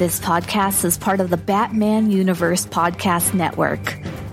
This podcast is part of the Batman Universe Podcast Network,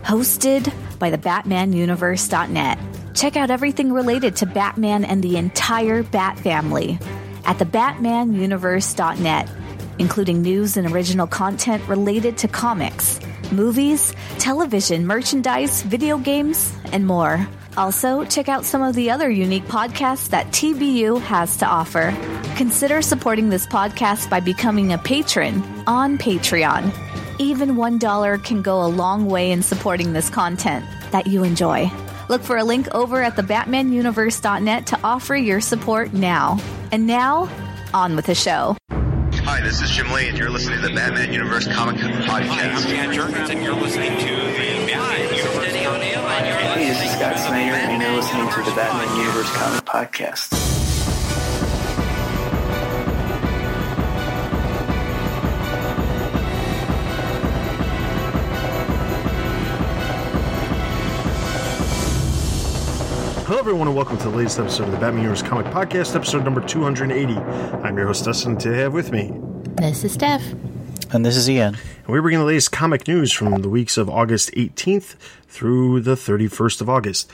hosted by the BatmanUniverse.net. Check out everything related to Batman and the entire Bat family at the BatmanUniverse.net, including news and original content related to comics, movies, television, merchandise, video games, and more. Also, check out some of the other unique podcasts that TBU has to offer. Consider supporting this podcast by becoming a patron on Patreon. Even $1 can go a long way in supporting this content that you enjoy. Look for a link over at thebatmanuniverse.net to offer your support now. And now, on with the show. Hi, this is Jim Lee, and you're listening to the Batman Universe Comic Podcast. Hi, I'm Podcast. Dan Jurgens, and you're listening to the Scott Snyder, and you're listening to the Batman Universe Comic Podcast. Hello, everyone, and welcome to the latest episode of the Batman Universe Comic Podcast, episode number 280. I'm your host, Dustin, Today, I have with me. This is Steph. And this is Ian. And we bring the latest comic news from the weeks of August 18th through the 31st of August.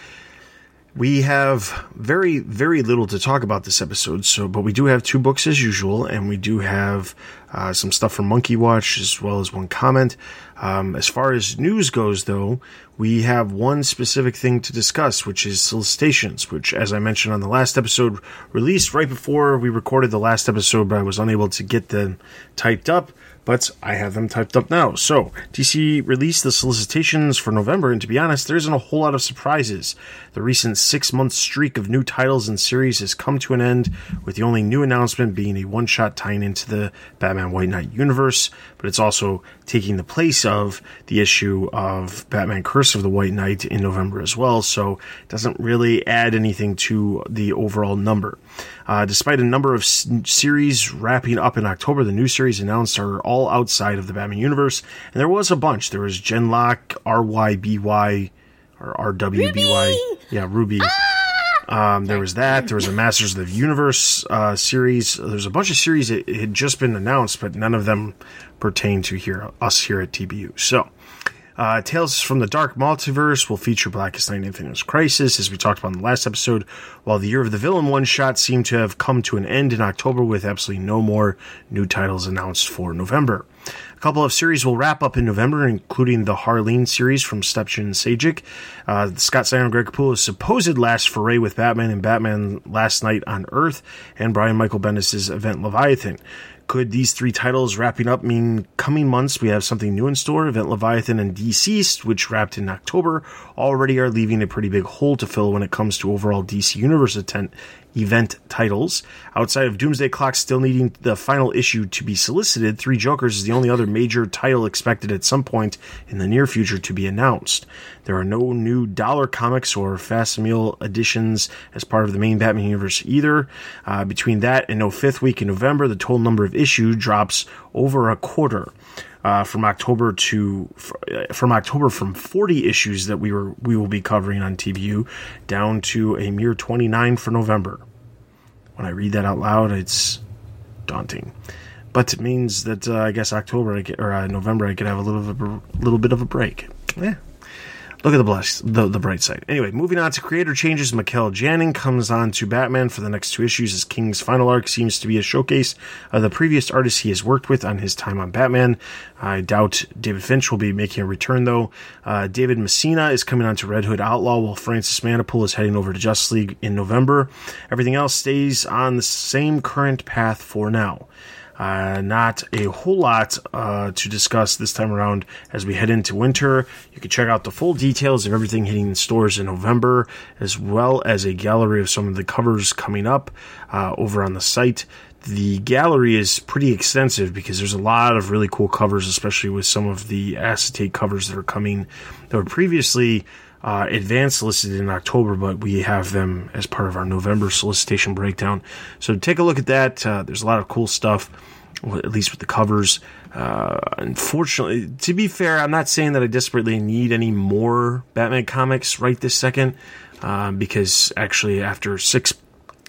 We have very, very little to talk about this episode, so but we do have two books as usual, and we do have uh, some stuff from Monkey Watch as well as one comment. Um, as far as news goes, though, we have one specific thing to discuss, which is solicitations, which, as I mentioned on the last episode, released right before we recorded the last episode, but I was unable to get them typed up but I have them typed up now. So, DC released the solicitations for November, and to be honest, there isn't a whole lot of surprises. The recent six month streak of new titles and series has come to an end, with the only new announcement being a one shot tying into the Batman White Knight universe, but it's also taking the place of the issue of Batman Curse of the White Knight in November as well, so it doesn't really add anything to the overall number. Uh, despite a number of s- series wrapping up in October, the new series announced are all outside of the Batman universe, and there was a bunch. There was Genlock, RYBY, or RWBY, yeah, Ruby. Um, there was that. There was a Masters of the Universe uh, series. There's a bunch of series that had just been announced, but none of them pertain to here us here at TBU. So. Uh, Tales from the Dark Multiverse will feature Blackest Night Infinite Crisis, as we talked about in the last episode, while the Year of the Villain one shot seemed to have come to an end in October with absolutely no more new titles announced for November. A couple of series will wrap up in November, including the Harleen series from Stjepan and Sejic, uh, Scott Snyder and Greg Capullo's supposed last foray with Batman and Batman Last Night on Earth, and Brian Michael Bendis' Event Leviathan. Could these three titles wrapping up mean coming months we have something new in store? Event Leviathan and Deceased, which wrapped in October, already are leaving a pretty big hole to fill when it comes to overall DC Universe atten- event titles. Outside of Doomsday Clock still needing the final issue to be solicited, Three Jokers is the only other major title expected at some point in the near future to be announced. There are no new dollar comics or facsimile editions as part of the main Batman universe either. Uh, between that and no fifth week in November, the total number of issue drops over a quarter. Uh, from October to uh, from October from 40 issues that we were we will be covering on TBU down to a mere 29 for November. When I read that out loud, it's daunting. But it means that uh, I guess October I get, or uh, November I could have a little bit of a, little bit of a break. Yeah. Look at the the, the bright side. Anyway, moving on to creator changes. Mikel Janín comes on to Batman for the next two issues as King's final arc seems to be a showcase of the previous artists he has worked with on his time on Batman. I doubt David Finch will be making a return though. Uh, David Messina is coming on to Red Hood Outlaw while Francis Manapul is heading over to Justice League in November. Everything else stays on the same current path for now. Uh, not a whole lot uh, to discuss this time around as we head into winter. You can check out the full details of everything hitting in stores in November, as well as a gallery of some of the covers coming up uh, over on the site. The gallery is pretty extensive because there's a lot of really cool covers, especially with some of the acetate covers that are coming that were previously uh, advanced solicited in October, but we have them as part of our November solicitation breakdown. So take a look at that. Uh, there's a lot of cool stuff, at least with the covers. Uh, unfortunately, to be fair, I'm not saying that I desperately need any more Batman comics right this second, um, because actually, after six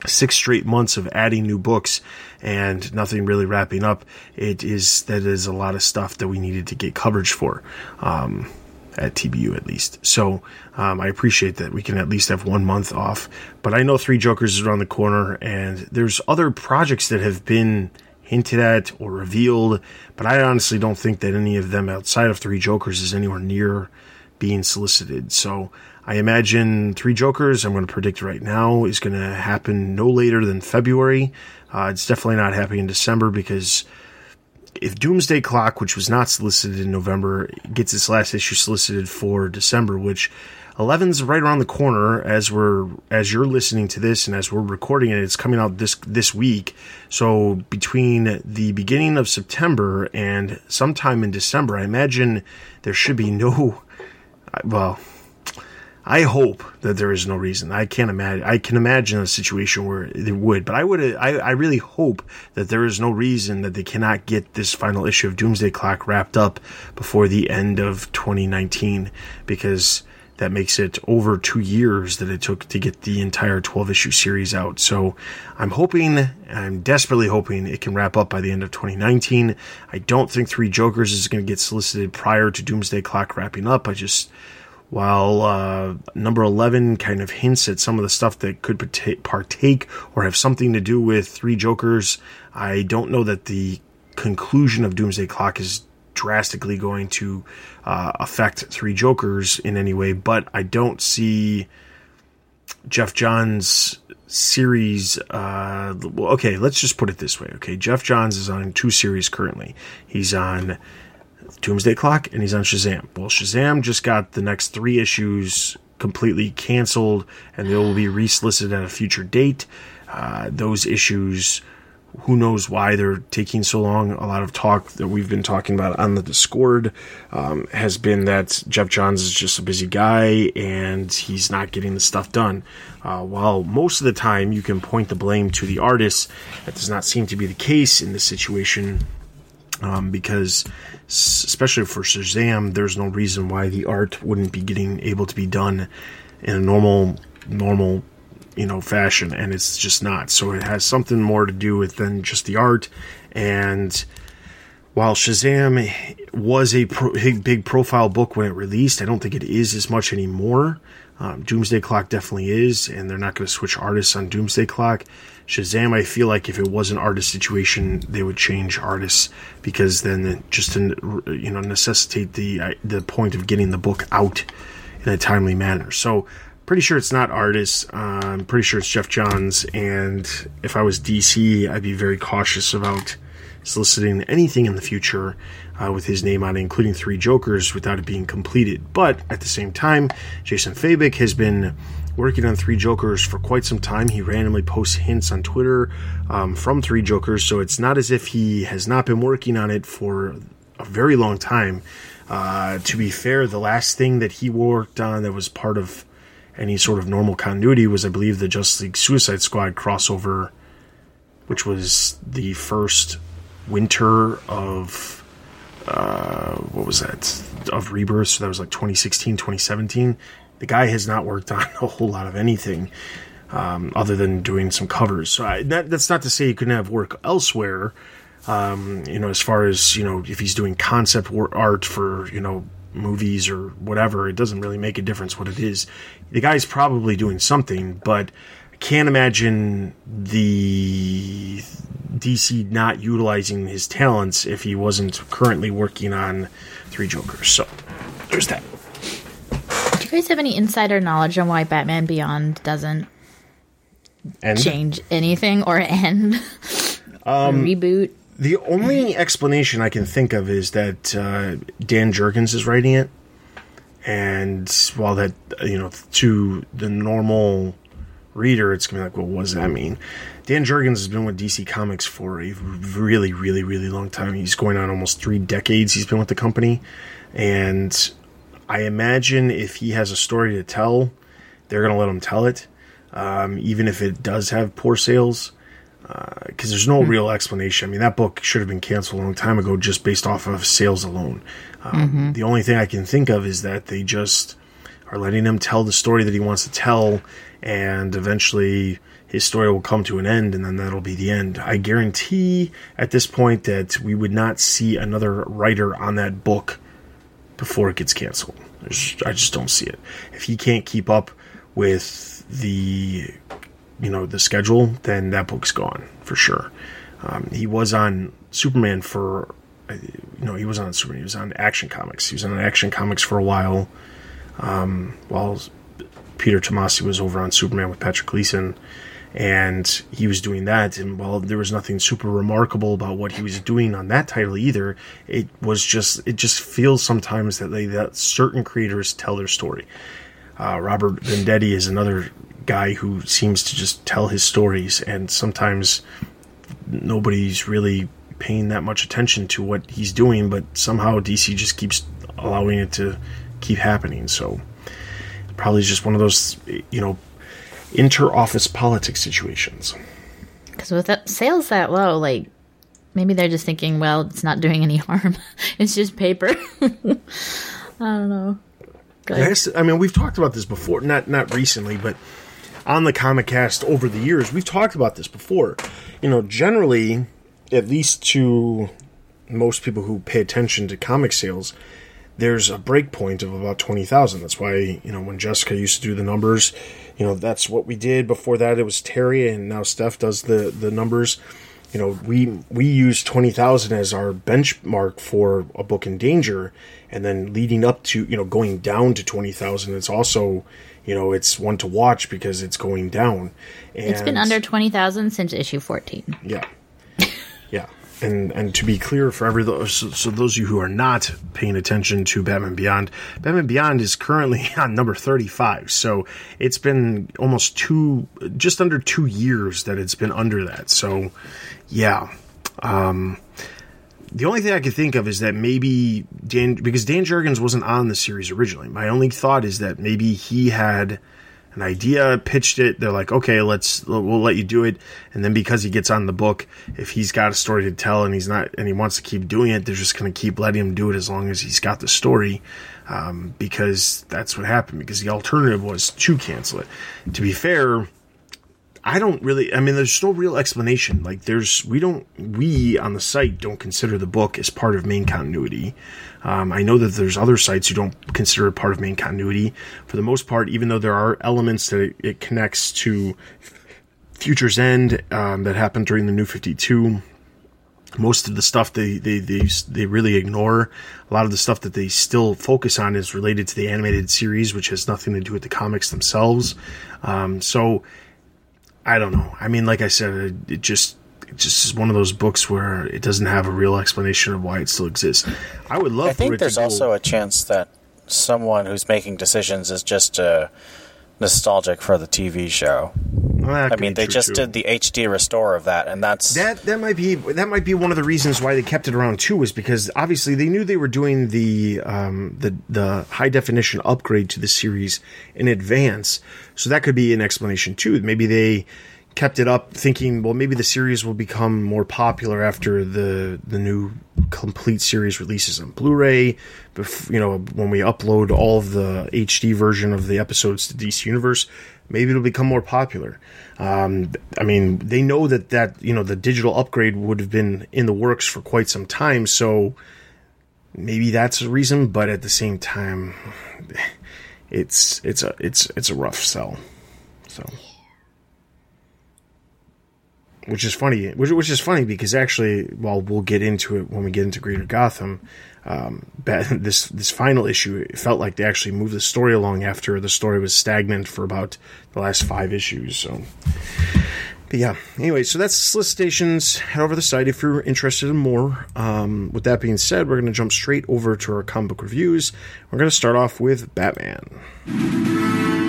six straight months of adding new books and nothing really wrapping up, it is that is a lot of stuff that we needed to get coverage for. Um, at TBU at least. So um, I appreciate that we can at least have one month off. But I know Three Jokers is around the corner, and there's other projects that have been hinted at or revealed, but I honestly don't think that any of them outside of Three Jokers is anywhere near being solicited. So I imagine Three Jokers, I'm going to predict right now, is going to happen no later than February. Uh, it's definitely not happening in December because if Doomsday Clock, which was not solicited in November, gets its last issue solicited for December, which 11's right around the corner as we're as you're listening to this and as we're recording it, it's coming out this this week. So between the beginning of September and sometime in December, I imagine there should be no well, I hope that there is no reason. I can't imagine. I can imagine a situation where there would, but I would. I, I really hope that there is no reason that they cannot get this final issue of Doomsday Clock wrapped up before the end of 2019, because that makes it over two years that it took to get the entire 12 issue series out. So I'm hoping, I'm desperately hoping it can wrap up by the end of 2019. I don't think Three Jokers is going to get solicited prior to Doomsday Clock wrapping up. I just while uh, number 11 kind of hints at some of the stuff that could partake or have something to do with Three Jokers, I don't know that the conclusion of Doomsday Clock is drastically going to uh, affect Three Jokers in any way, but I don't see Geoff Johns series uh okay let's just put it this way okay? Geoff Johns is on two series currently. He's on Doomsday Clock, and he's on Shazam. Well, Shazam just got the next three issues completely canceled, and they will be resolicited at a future date. Uh, those issues, who knows why they're taking so long? A lot of talk that we've been talking about on the Discord um, has been that Geoff Johns is just a busy guy and he's not getting the stuff done. Uh, while most of the time you can point the blame to the artists, that does not seem to be the case in this situation um, because especially for Shazam, there's no reason why the art wouldn't be getting able to be done in a normal, normal, you know, fashion, and it's just not. So it has something more to do with than just the art. And while Shazam was a pro- big profile book when it released, I don't think it is as much anymore. Um, Doomsday Clock definitely is, and they're not going to switch artists on Doomsday Clock. Shazam, I feel like if it was an artist situation, they would change artists because then just to you know necessitate the uh, the point of getting the book out in a timely manner. So pretty sure it's not artists. Uh, I'm pretty sure it's Geoff Johns. And if I was DC, I'd be very cautious about soliciting anything in the future uh, with his name on it, including Three Jokers, without it being completed. But at the same time, Jason Fabok has been working on Three Jokers for quite some time. He randomly posts hints on Twitter um, from Three Jokers, so it's not as if he has not been working on it for a very long time. Uh, to be fair, the last thing that he worked on that was part of any sort of normal continuity was, I believe, the Justice League Suicide Squad crossover, which was the first winter of uh, what was that of rebirth so that was like 2016 2017 the guy has not worked on a whole lot of anything um, other than doing some covers. So I, that, that's not to say he couldn't have work elsewhere. Um, you know, as far as you know, if he's doing concept art for you know movies or whatever, it doesn't really make a difference what it is. The guy's probably doing something, but I can't imagine the DC not utilizing his talents if he wasn't currently working on Three Jokers. So there's that guys have any insider knowledge on why Batman Beyond doesn't end? change anything or end? Um, or reboot? The only explanation I can think of is that uh, Dan Jurgens is writing it, and while that you know to the normal reader, it's gonna be like, well, what does that mean? Dan Jurgens has been with DC Comics for a really, really, really long time. He's going on almost three decades. He's been with the company, and I imagine if he has a story to tell, they're going to let him tell it, um, even if it does have poor sales. Because uh, there's no hmm. real explanation. I mean, that book should have been canceled a long time ago just based off of sales alone. Um, mm-hmm. The only thing I can think of is that they just are letting him tell the story that he wants to tell, and eventually his story will come to an end and then that'll be the end. I guarantee at this point that we would not see another writer on that book before it gets canceled. I just don't see it. If he can't keep up with the you know the schedule, then that book's gone for sure. Um, he was on Superman for you know he was on Superman. He was on Action Comics. He was on Action Comics for a while. Um, while Peter Tomasi was over on Superman with Patrick Gleason, and he was doing that. And while there was nothing super remarkable about what he was doing on that title either, it was just it just feels sometimes that they that certain creators tell their story. Uh, Robert Venditti is another guy who seems to just tell his stories, and sometimes nobody's really paying that much attention to what he's doing, but somehow DC just keeps allowing it to keep happening. So probably just one of those, you know, inter-office politics situations. Because with that, sales that low, like maybe they're just thinking, well, it's not doing any harm. it's just paper. I don't know. Yes, I mean, we've talked about this before, not not recently, but on the Comic Cast over the years, we've talked about this before. You know, generally, at least to most people who pay attention to comic sales, there's a break point of about 20,000. That's why, you know, when Jessica used to do the numbers, you know, that's what we did. Before that, it was Terry, and now Steph does the, the numbers. You know, we we use 20,000 as our benchmark for a book in danger, and then leading up to, you know, going down to 20,000, it's also, you know, it's one to watch because it's going down. And it's been under 20,000 since issue 14. Yeah. And and to be clear for every so, so, those of you who are not paying attention to Batman Beyond, Batman Beyond is currently on number 35. So it's been almost two, just under two years that it's been under that. So yeah, um, the only thing I could think of is that maybe Dan, because Dan Jurgens wasn't on the series originally. My only thought is that maybe he had an idea, pitched it. They're like, okay, let's we'll let you do it. And then because he gets on the book, if he's got a story to tell and he's not and he wants to keep doing it, they're just going to keep letting him do it as long as he's got the story. Um, because that's what happened. Because the alternative was to cancel it. To be fair, I don't really. I mean, there's no real explanation. Like, there's we don't we on the site don't consider the book as part of main continuity. Um, I know that there's other sites who don't consider it part of main continuity. For the most part, even though there are elements that it, connects to Future's End um, that happened during the New Fifty Two. Most of the stuff they, they, they, they really ignore. A lot of the stuff that they still focus on is related to the animated series, which has nothing to do with the comics themselves. Um, so, I don't know. I mean, like I said, it, just it just is one of those books where it doesn't have a real explanation of why it still exists. I would love. I think there's also a chance that someone who's making decisions is just uh, nostalgic for the TV show. Well, I mean, they just too. did the HD restore of that, and that's that. That might be that might be one of the reasons why they kept it around too, is because obviously they knew they were doing the um, the the high definition upgrade to the series in advance, so that could be an explanation too. Maybe they kept it up thinking, well, maybe the series will become more popular after the the new complete series releases on Blu-ray. You know, when we upload all of the HD version of the episodes to DC Universe, maybe it'll become more popular. Um, I mean, they know that that you know the digital upgrade would have been in the works for quite some time, so maybe that's a reason. But at the same time, it's it's a it's it's a rough sell. So which is funny, which, which is funny because actually, well, we'll get into it when we get into Greater Gotham. Um, this this final issue it felt like they actually moved the story along after the story was stagnant for about the last five issues. So, but yeah. Anyway, so that's solicitations. Head over the site if you're interested in more. Um, with that being said, we're going to jump straight over to our comic book reviews. We're going to start off with Batman.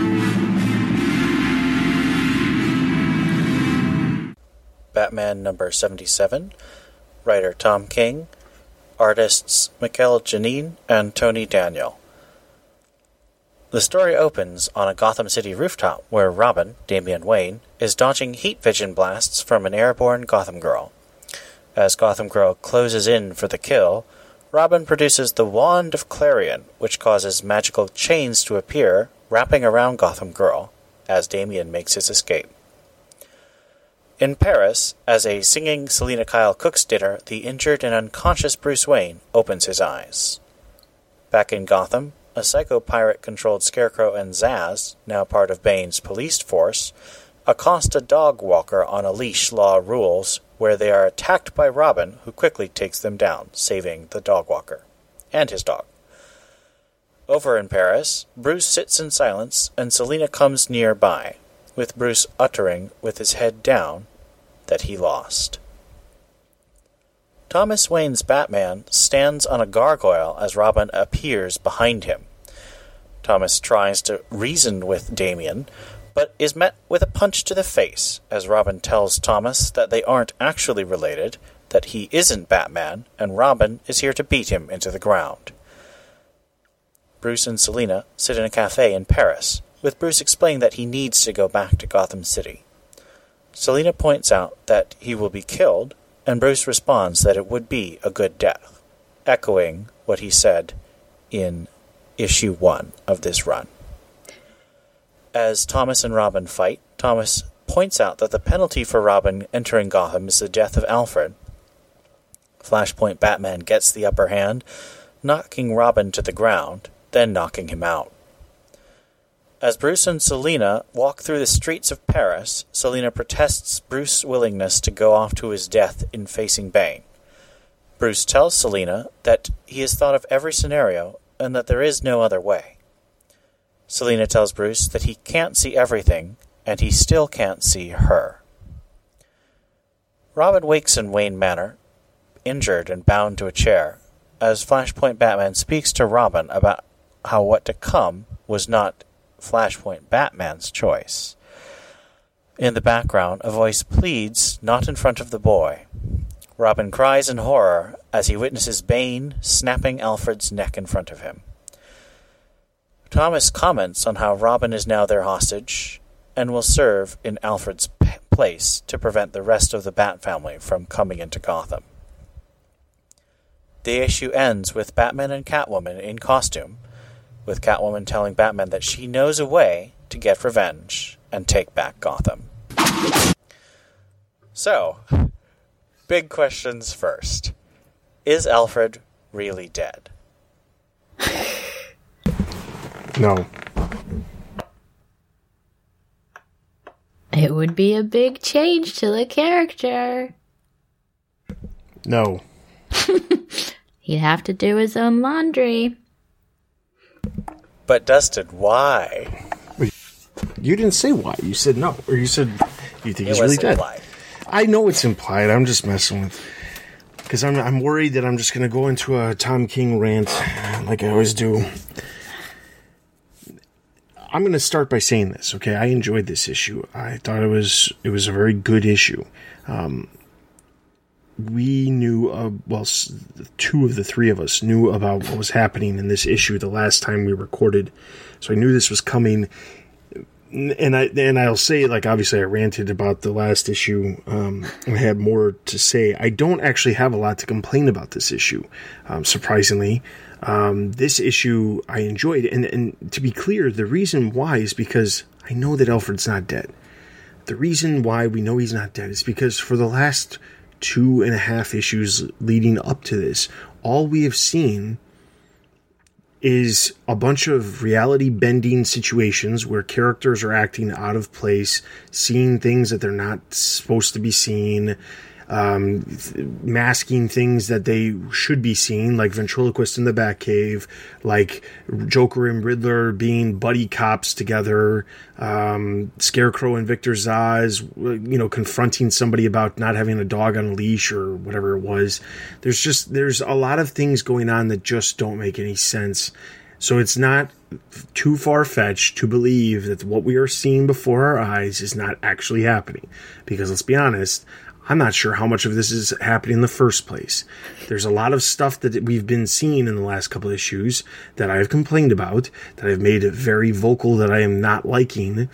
Batman number 77, writer Tom King, artists Mikel Janín and Tony Daniel. The story opens on a Gotham City rooftop where Robin, Damian Wayne, is dodging heat vision blasts from an airborne Gotham Girl. As Gotham Girl closes in for the kill, Robin produces the Wand of Clarion, which causes magical chains to appear, wrapping around Gotham Girl, as Damian makes his escape. In Paris, as a singing Selina Kyle cooks dinner, the injured and unconscious Bruce Wayne opens his eyes. Back in Gotham, a psycho pirate controlled Scarecrow and Zsasz, now part of Bane's police force, accost a dog walker on a leash law rules where they are attacked by Robin, who quickly takes them down, saving the dog walker and his dog. Over in Paris, Bruce sits in silence and Selina comes nearby, with Bruce uttering, with his head down, that he lost. Thomas Wayne's Batman stands on a gargoyle as Robin appears behind him. Thomas tries to reason with Damian, but is met with a punch to the face as Robin tells Thomas that they aren't actually related, that he isn't Batman, and Robin is here to beat him into the ground. Bruce and Selina sit in a cafe in Paris, with Bruce explaining that he needs to go back to Gotham City. Selina points out that he will be killed, and Bruce responds that it would be a good death, echoing what he said in issue one of this run. As Thomas and Robin fight, Thomas points out that the penalty for Robin entering Gotham is the death of Alfred. Flashpoint Batman gets the upper hand, knocking Robin to the ground, then knocking him out. As Bruce and Selina walk through the streets of Paris, Selina protests Bruce's willingness to go off to his death in facing Bane. Bruce tells Selina that he has thought of every scenario and that there is no other way. Selina tells Bruce that he can't see everything and he still can't see her. Robin wakes in Wayne Manor, injured and bound to a chair, as Flashpoint Batman speaks to Robin about how what to come was not Flashpoint Batman's choice. In the background, a voice pleads, not in front of the boy. Robin cries in horror as he witnesses Bane snapping Alfred's neck in front of him. Thomas comments on how Robin is now their hostage and will serve in Alfred's p- place to prevent the rest of the Bat family from coming into Gotham. The issue ends with Batman and Catwoman in costume with Catwoman telling Batman that she knows a way to get revenge and take back Gotham. So, big questions first. Is Alfred really dead? No. It would be a big change to the character. No. He'd have to do his own laundry. But Dustin, why? You didn't say why. You said no, or you said you think he's really dead. implied. I know it's implied. I'm just messing with. Because I'm I'm worried that I'm just going to go into a Tom King rant, like I always do. I'm going to start by saying this. Okay, I enjoyed this issue. I thought it was it was a very good issue. Um, we knew, uh, well, two of the three of us knew about what was happening in this issue the last time we recorded, so I knew this was coming and I and I'll say like obviously I ranted about the last issue. Um, I had more to say. I don't actually have a lot to complain about this issue. Um, surprisingly, um, this issue I enjoyed, and and to be clear, the reason why is because I know that Alfred's not dead. The reason why we know he's not dead is because for the last two and a half issues leading up to this, all we have seen is a bunch of reality bending situations where characters are acting out of place, seeing things that they're not supposed to be seeing, um, masking things that they should be seeing, like ventriloquist in the Batcave, like Joker and Riddler being buddy cops together, um, Scarecrow and Victor Zsasz, you know, confronting somebody about not having a dog on a leash or whatever it was. There's just there's a lot of things going on that just don't make any sense. So it's not too far fetched to believe that what we are seeing before our eyes is not actually happening. Because let's be honest, I'm not sure how much of this is happening in the first place. There's a lot of stuff that we've been seeing in the last couple issues that I have complained about, that I've made very vocal that I am not liking.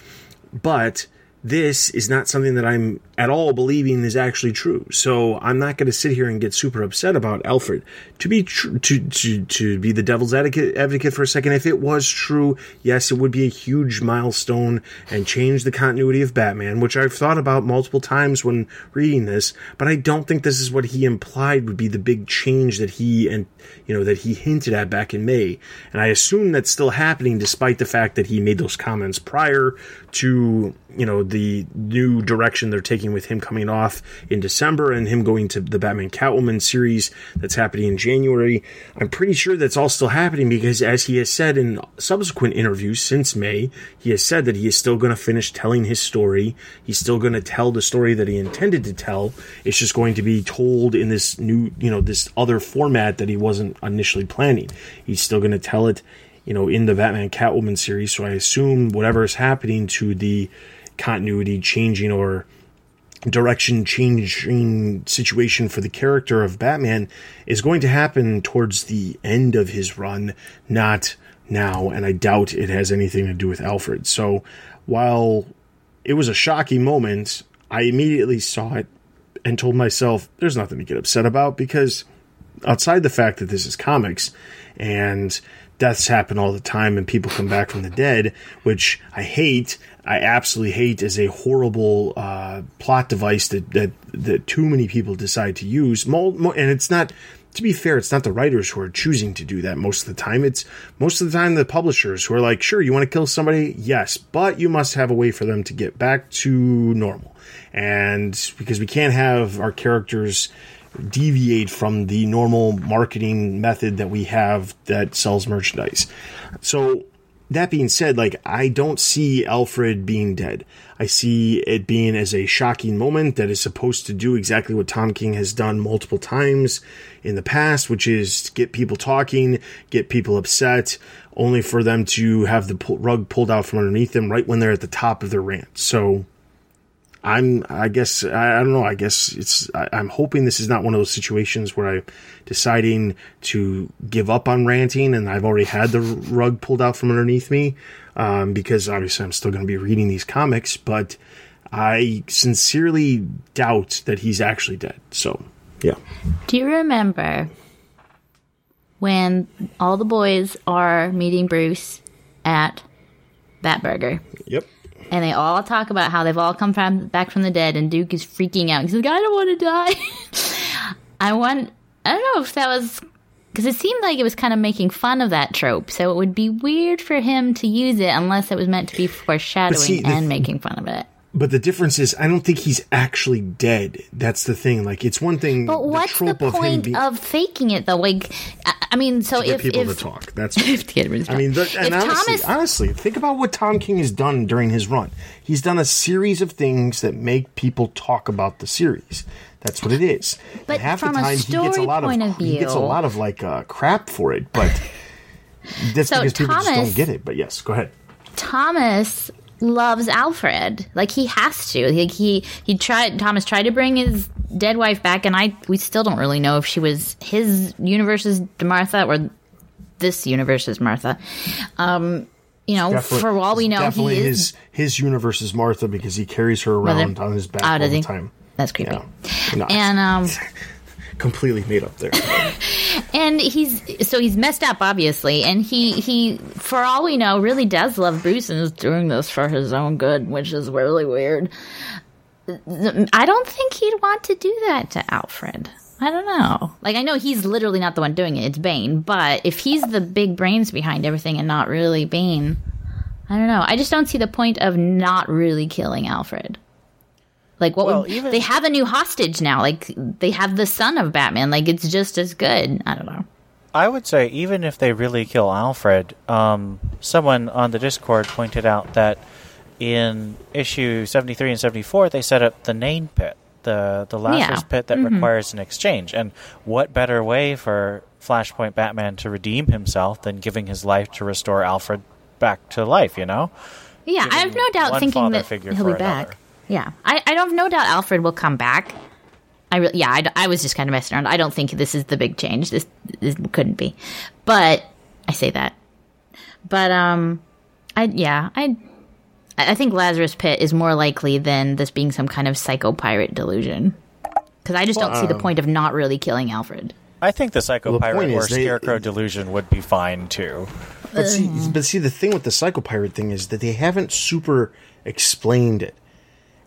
But this is not something that I'm at all believing is actually true. So I'm not going to sit here and get super upset about Alfred. To be tr- to to to be the devil's advocate advocate for a second, if it was true, yes, it would be a huge milestone and change the continuity of Batman, which I've thought about multiple times when reading this. But I don't think this is what he implied would be the big change that he and you know that he hinted at back in May. And I assume that's still happening, despite the fact that he made those comments prior to you know the new direction they're taking with him coming off in December and him going to the Batman Catwoman series that's happening in January. I'm pretty sure that's all still happening because as he has said in subsequent interviews since May, he has said that he is still going to finish telling his story. He's still going to tell the story that he intended to tell. It's just going to be told in this new, you know, this other format that he wasn't initially planning. He's still going to tell it you know, in the Batman Catwoman series. So I assume whatever is happening to the continuity changing or direction changing situation for the character of Batman is going to happen towards the end of his run, not now. And I doubt it has anything to do with Alfred. So while it was a shocking moment, I immediately saw it and told myself there's nothing to get upset about because outside the fact that this is comics and deaths happen all the time and people come back from the dead, which I hate. I absolutely hate as a horrible uh, plot device that, that that too many people decide to use. And it's not. To be fair, it's not the writers who are choosing to do that most of the time. It's most of the time the publishers who are like, sure, you want to kill somebody? Yes, but you must have a way for them to get back to normal. And because we can't have our characters deviate from the normal marketing method that we have that sells merchandise. So that being said, like I don't see Alfred being dead. I see it being as a shocking moment that is supposed to do exactly what Tom King has done multiple times in the past, which is get people talking, get people upset, only for them to have the rug pulled out from underneath them right when they're at the top of their rant. So I'm, I guess, I, I don't know. I guess it's, I, am hoping this is not one of those situations where I'm deciding to give up on ranting and I've already had the rug pulled out from underneath me. Um, because obviously I'm still going to be reading these comics, but I sincerely doubt that he's actually dead. So, yeah. Do you remember when all the boys are meeting Bruce at Batburger? Yep and they all talk about how they've all come from back from the dead, and Duke is freaking out. He's like, I don't want to die. I want. I don't know if that was because it seemed like it was kind of making fun of that trope. So it would be weird for him to use it unless it was meant to be foreshadowing see, and making fun of it. But the difference is, I don't think he's actually dead. That's the thing. Like, it's one thing. But what's the, the point of, being, of, faking it, though? Like, I mean, so if people if, to talk, that's. What. I mean, the, and honestly, Thomas, honestly, think about what Tom King has done during his run. He's done a series of things that make people talk about the series. That's what it is. But and half from the time, he gets a lot of, of he gets a lot of like uh, crap for it. But that's so because people Thomas, just don't get it. But yes, go ahead. Thomas loves Alfred. Like he has to. Like he he tried. Thomas tried to bring his dead wife back, and I we still don't really know if she was his universe's Martha or this universe's Martha. Um, you know, for all we know, definitely he is, his his universe is Martha because he carries her around on his back oh, all the he? time. That's creepy. Yeah. And um, completely made up there. and he's so he's messed up, obviously, and he he for all we know really does love Bruce and is doing this for his own good, which is really weird. I don't think he'd want to do that to Alfred. I don't know. Like I know he's literally not the one doing it; it's Bane. But if he's the big brains behind everything and not really Bane, I don't know. I just don't see the point of not really killing Alfred. Like what well, would, even, they have a new hostage now. Like they have the son of Batman. Like it's just as good. I don't know. I would say even if they really kill Alfred, um, someone on the Discord pointed out that in issue seventy three and seventy four they set up the Nane pit, the the Lazarus yeah. pit that mm-hmm. requires an exchange. And what better way for Flashpoint Batman to redeem himself than giving his life to restore Alfred back to life? You know. Yeah, Giving I have no doubt thinking that he'll be back. Yeah, I, I don't no doubt Alfred will come back. I re- yeah, I, I was just kind of messing around. I don't think this is the big change. This, this couldn't be, but I say that. But um, I yeah, I I I think Lazarus Pit is more likely than this being some kind of psycho pirate delusion. Because I just don't see the point of not really killing Alfred. I think the Psycho Well, the Pirate or they- Scarecrow delusion would be fine too. But see, but see, the thing with the psychopirate thing is that they haven't super explained it,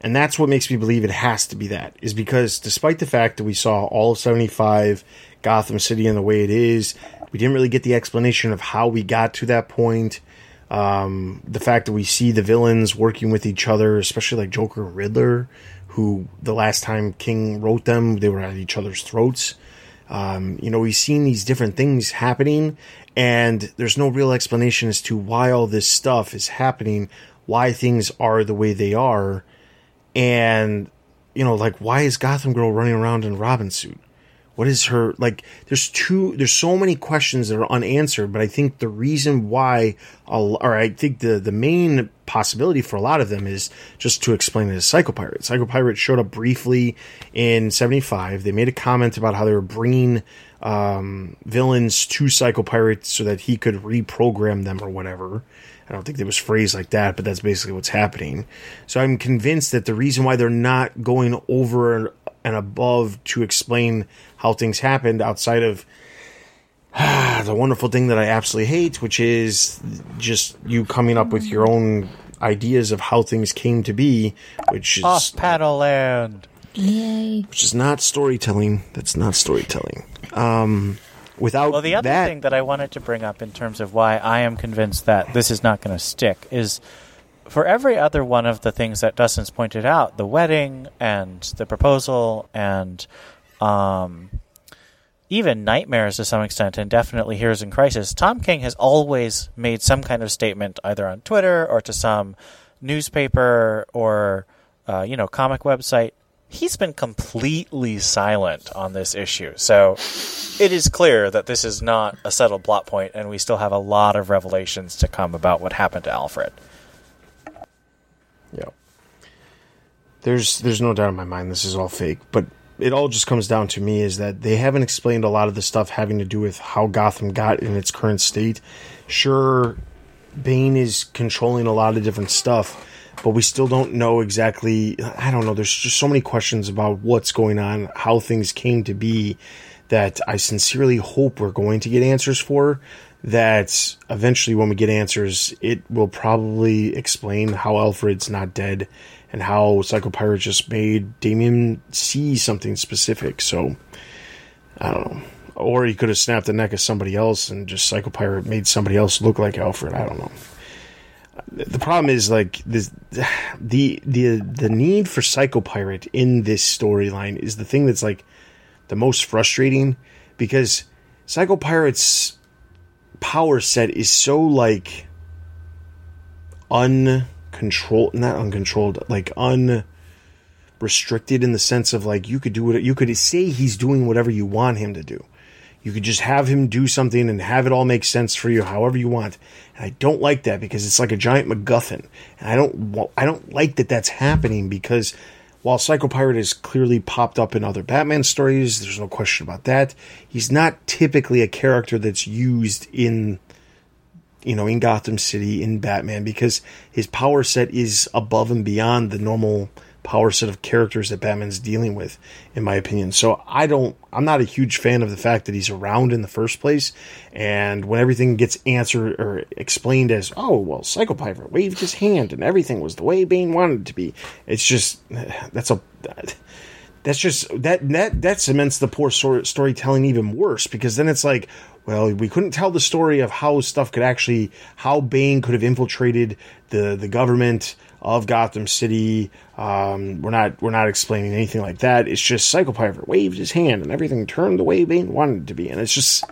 and that's what makes me believe it has to be that. Is because despite the fact that we saw all of seventy five, Gotham City and the way it is, we didn't really get the explanation of how we got to that point. Um, the fact that we see the villains working with each other, especially like Joker and Riddler, who the last time King wrote them, they were at each other's throats. Um, you know, we've seen these different things happening, and there's no real explanation as to why all this stuff is happening, why things are the way they are, and you know, like why is Gotham Girl running around in Robin suit? What is her like? There's two. There's so many questions that are unanswered. But I think the reason why, or I think the the main possibility for a lot of them is just to explain it as Psychopirate. Psychopirate showed up briefly in '75. They made a comment about how they were bringing um, villains to Psychopirate so that he could reprogram them or whatever. I don't think it was phrased like that, but that's basically what's happening. So I'm convinced that the reason why they're not going over and above to explain how things happened outside of the wonderful thing that I absolutely hate, which is just you coming up with your own ideas of how things came to be, which is Off Paddle Land. Yay. which is not storytelling. That's not storytelling. Um, without Well, the other that, thing that I wanted to bring up in terms of why I am convinced that this is not going to stick is for every other one of the things that Dustin's pointed out, the wedding and the proposal and um, even nightmares to some extent, and definitely Heroes in Crisis, Tom King has always made some kind of statement either on Twitter or to some newspaper or uh, you know comic website. He's been completely silent on this issue, so it is clear that this is not a settled plot point, and we still have a lot of revelations to come about what happened to Alfred. Yeah. There's there's no doubt in my mind this is all fake, but it all just comes down to me is that they haven't explained a lot of the stuff having to do with how Gotham got in its current state. Sure, Bane is controlling a lot of different stuff, but we still don't know exactly. I don't know. There's just so many questions about what's going on, how things came to be, that I sincerely hope we're going to get answers for. That eventually, when we get answers, it will probably explain how Alfred's not dead and how Psycho Pirate just made Damian see something specific. So, I don't know. Or he could have snapped the neck of somebody else and just Psychopirate made somebody else look like Alfred. I don't know. The problem is like this, the the the need for Psycho Pirate in this storyline is the thing that's like the most frustrating because Psycho Pirate's power set is so like uncontrolled, not uncontrolled, like unrestricted in the sense of like you could do what you could say he's doing whatever you want him to do. You could just have him do something and have it all make sense for you however you want. And I don't like that because it's like a giant MacGuffin. And I don't I don't like that that's happening because while Psycho Pirate has clearly popped up in other Batman stories, there's no question about that. He's not typically a character that's used in you know, in Gotham City, in Batman, because his power set is above and beyond the normal power set of characters that Batman's dealing with, in my opinion. So I don't, I'm not a huge fan of the fact that he's around in the first place. And when everything gets answered or explained as, oh, well, Psycho Pirate waved his hand and everything was the way Bane wanted it to be, it's just, that's a, that's just that that that cements the poor story, storytelling even worse because then it's like well we couldn't tell the story of how stuff could actually how Bane could have infiltrated the the government of Gotham City um, we're not we're not explaining anything like that it's just Psycho Pirate waved his hand and everything turned the way Bane wanted it to be and it's just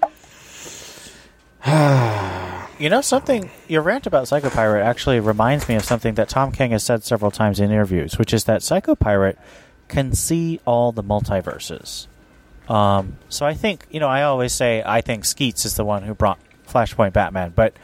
You know something? Your rant about Psycho Pirate actually reminds me of something that Tom King has said several times in interviews, which is that Psycho Pirate can see all the multiverses. Um, so I think you know I always say I think Skeets is the one who brought Flashpoint Batman, but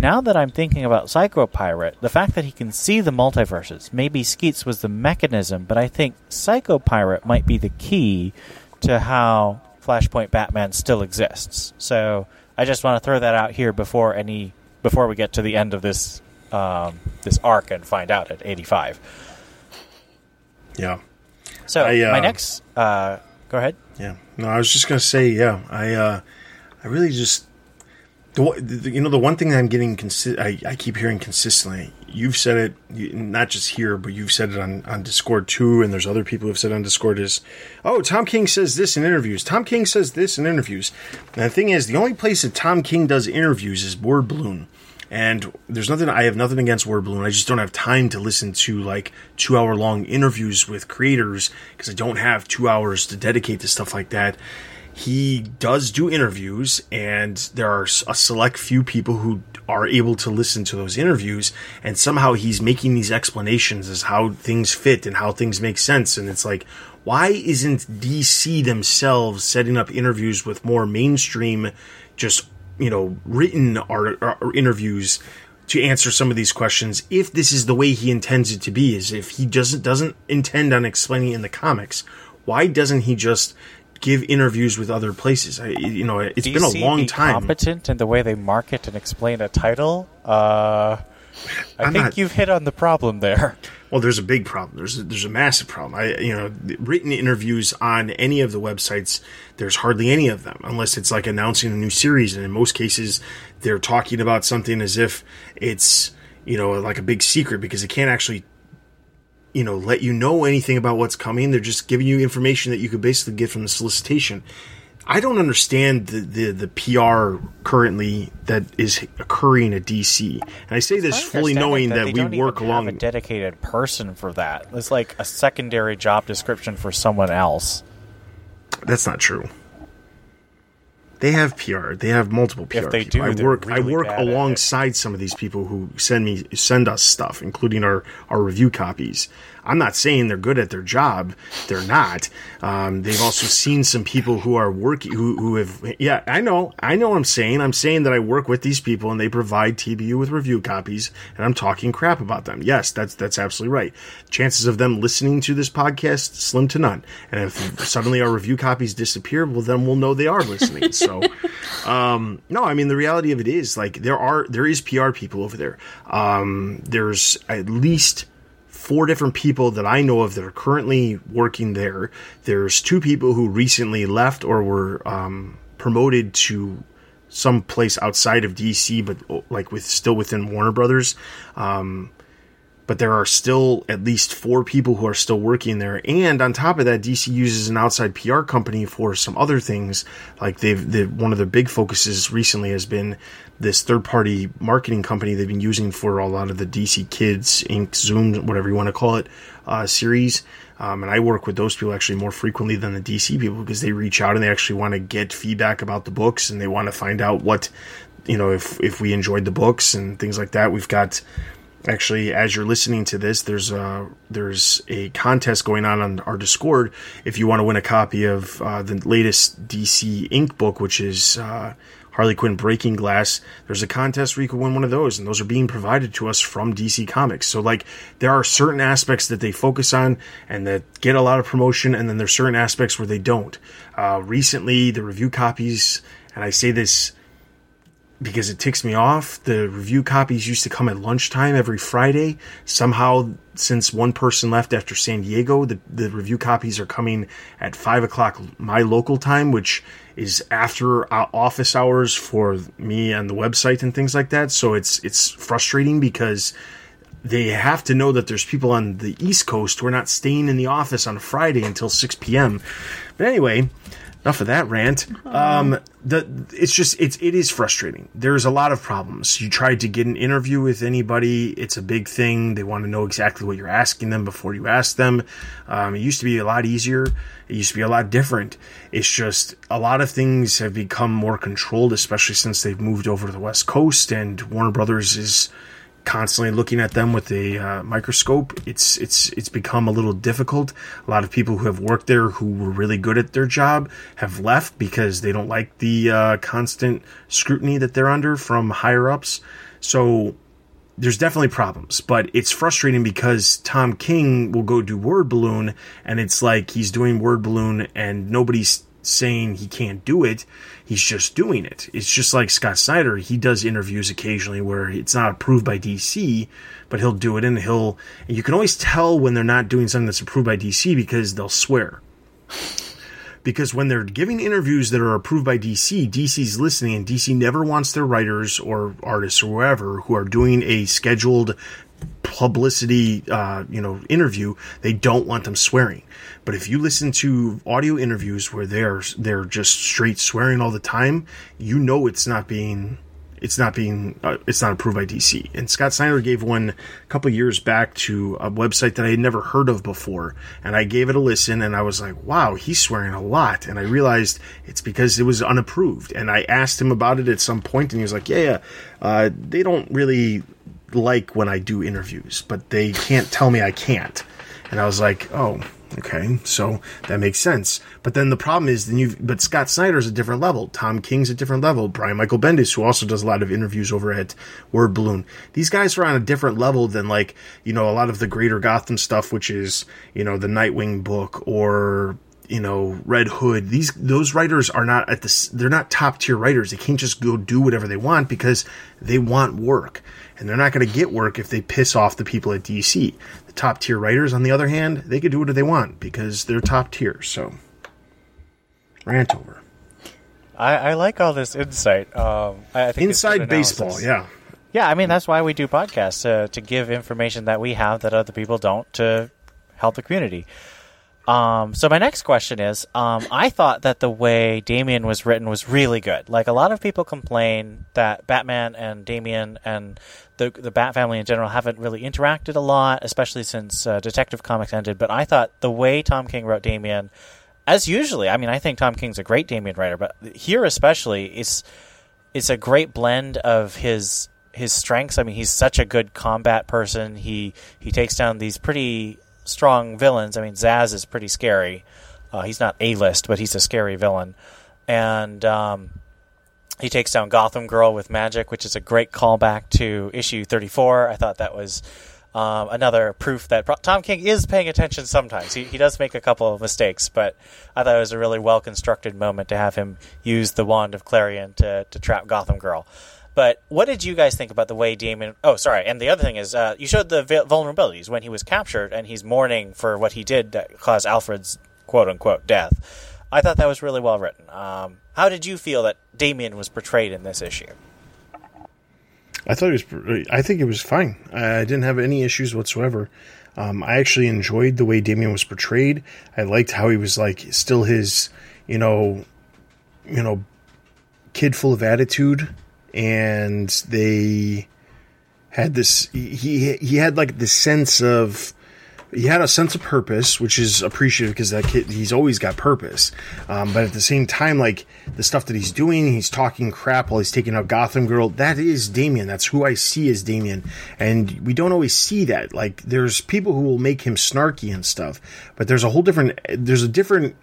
now that I'm thinking about Psycho Pirate, the fact that he can see the multiverses, maybe Skeets was the mechanism, but I think Psycho Pirate might be the key to how Flashpoint Batman still exists. So I just want to throw that out here before any before we get to the end of this um, this arc and find out at 85. Yeah. So I, uh, my next, uh, go ahead. Yeah. No, I was just gonna say, yeah, I, uh, I really just, the, you know, the one thing that I'm getting, consi- I, I keep hearing consistently. You've said it, not just here, but you've said it on on Discord too, and there's other people who've said on Discord is, oh, Tom King says this in interviews. Tom King says this in interviews. And the thing is, the only place that Tom King does interviews is Word Balloon. And there's nothing I have nothing against Word Balloon. I just don't have time to listen to like two hour long interviews with creators because I don't have two hours to dedicate to stuff like that. He does do interviews, and there are a select few people who are able to listen to those interviews, and somehow he's making these explanations as how things fit and how things make sense. And it's like, why isn't DC themselves setting up interviews with more mainstream, just you know, written art or interviews to answer some of these questions? If this is the way he intends it to be, is if he doesn't doesn't intend on explaining in the comics, why doesn't he just give interviews with other places? I, you know, it's been a long time. Competent in the way they market and explain a title. Uh, I I'm think not- you've hit on the problem there. Well, there's a big problem. There's a, there's a massive problem. I you know written interviews on any of the websites. There's hardly any of them unless it's like announcing a new series, and in most cases, they're talking about something as if it's you know like a big secret because they can't actually you know let you know anything about what's coming. They're just giving you information that you could basically get from the solicitation. I don't understand the, the, the PR currently that is occurring at DC, and I say this fully knowing that, they we work along. have a dedicated person for that. It's like a secondary job description for someone else. That's not true. They have PR. They have multiple PR. If they people. do, I work. I work bad at it. alongside some of these people who send me send us stuff, including our our review copies. I'm not saying they're good at their job. They're not. Um, they've also seen some people who are working who who have. Yeah, I know. I know. I'm saying. I'm saying that I work with these people and they provide TBU with review copies, and I'm talking crap about them. Yes, that's that's absolutely right. Chances of them listening to this podcast slim to none. And if suddenly our review copies disappear, well, then we'll know they are listening. So. Um, no, I mean the reality of it is like there are there is PR people over there. Um, there's at least four different people that I know of that are currently working there. There's two people who recently left or were um, promoted to some place outside of DC, but like with still within Warner Brothers. Um, but there are still at least four people who are still working there. And on top of that, DC uses an outside PR company for some other things. Like they've, they one of their big focuses recently has been this third party marketing company they've been using for a lot of the DC Kids Ink Zoom, whatever you want to call it, uh, series. Um, and I work with those people actually more frequently than the DC people because they reach out and they actually want to get feedback about the books and they want to find out what, you know, if, if we enjoyed the books and things like that. We've got, actually as you're listening to this there's a there's a contest going on on our discord. If you want to win a copy of uh, the latest dc ink book which is uh, harley quinn breaking glass there's a contest where you can win one of those and those are being provided to us from dc comics. So like there are certain aspects that they focus on and that get a lot of promotion and then there's certain aspects where they don't. Uh, recently the review copies and i say this because it ticks me off. The review copies used to come at lunchtime every Friday. Somehow, since one person left after San Diego, the, the review copies are coming at five o'clock my local time, which is after office hours for me and the website and things like that. So it's it's frustrating because they have to know that there's people on the East Coast who are not staying in the office on Friday until 6 p.m. But anyway, enough of that rant. Um, the it's just it's it is frustrating. There's a lot of problems. You tried to get an interview with anybody, it's a big thing. They want to know exactly what you're asking them before you ask them. Um, it used to be a lot easier. It used to be a lot different. It's just a lot of things have become more controlled, especially since they've moved over to the West Coast and Warner Brothers is constantly looking at them with a uh, microscope. It's it's it's become a little difficult. A lot of people who have worked there who were really good at their job have left because they don't like the uh, constant scrutiny that they're under from higher ups. So there's definitely problems, but it's frustrating because Tom King will go do Word Balloon, and it's like he's doing Word Balloon, and nobody's saying he can't do it. He's just doing it. It's just like Scott Snyder. He does interviews occasionally where it's not approved by DC, but he'll do it and he'll. And you can always tell when they're not doing something that's approved by DC because they'll swear. Because when they're giving interviews that are approved by DC, DC's listening, and DC never wants their writers or artists or whoever who are doing a scheduled publicity, uh, you know, interview, they don't want them swearing. But if you listen to audio interviews where they're they're just straight swearing all the time, you know it's not being it's not being uh, it's not approved by DC. And Scott Snyder gave one a couple years back to a website that I had never heard of before, and I gave it a listen, and I was like, wow, he's swearing a lot, and I realized it's because it was unapproved. And I asked him about it at some point, and he was like, yeah, yeah, uh, they don't really like when I do interviews, but they can't tell me I can't. And I was like, oh, okay, so that makes sense. But then the problem is, then you but Scott Snyder's a different level. Tom King's a different level. Brian Michael Bendis, who also does a lot of interviews over at Word Balloon, these guys are on a different level than like you know a lot of the Greater Gotham stuff, which is you know the Nightwing book or you know Red Hood. These those writers are not at the they're not top tier writers. They can't just go do whatever they want because they want work and they're not going to get work if they piss off the people at DC. The top tier writers, on the other hand, they can do whatever they want because they're top tier. So, rant over. I, I like all this insight. Um, I I think Inside baseball, yeah. Yeah, I mean that's why we do podcasts uh, to give information that we have that other people don't to help the community. Um, so my next question is, um, I thought that the way Damian was written was really good. Like a lot of people complain that Batman and Damian and the the Bat family in general haven't really interacted a lot, especially since uh, Detective Comics ended. But I thought the way Tom King wrote Damian, as usually, I mean, I think Tom King's a great Damian writer, but here especially, it's it's a great blend of his his strengths. I mean, he's such a good combat person. He he takes down these pretty strong villains. I mean, Zsasz is pretty scary. Uh, he's not a list, but he's a scary villain, and um, he takes down Gotham Girl with magic, which is a great callback to issue thirty four. I thought that was. Um, another proof that Tom King is paying attention sometimes. He, he does make a couple of mistakes, but I thought it was a really well constructed moment to have him use the wand of Clarion to, to trap Gotham Girl. But what did you guys think about the way Damon? Oh, sorry. And the other thing is, uh, you showed the vulnerabilities when he was captured and he's mourning for what he did that caused Alfred's quote unquote death. I thought that was really well written. Um, how did you feel that Damian was portrayed in this issue? I thought it was. I think it was fine. I didn't have any issues whatsoever. Um, I actually enjoyed the way Damian was portrayed. I liked how he was like still his, you know, you know, kid full of attitude, and they had this. He he had like the sense of he had a sense of purpose, which is appreciative because that kid he's always got purpose. Um, but at the same time, like the stuff that he's doing, he's talking crap while he's taking out Gotham Girl. That is Damian. That's who I see as Damian, and we don't always see that. Like there's people who will make him snarky and stuff, but there's a whole different. There's a different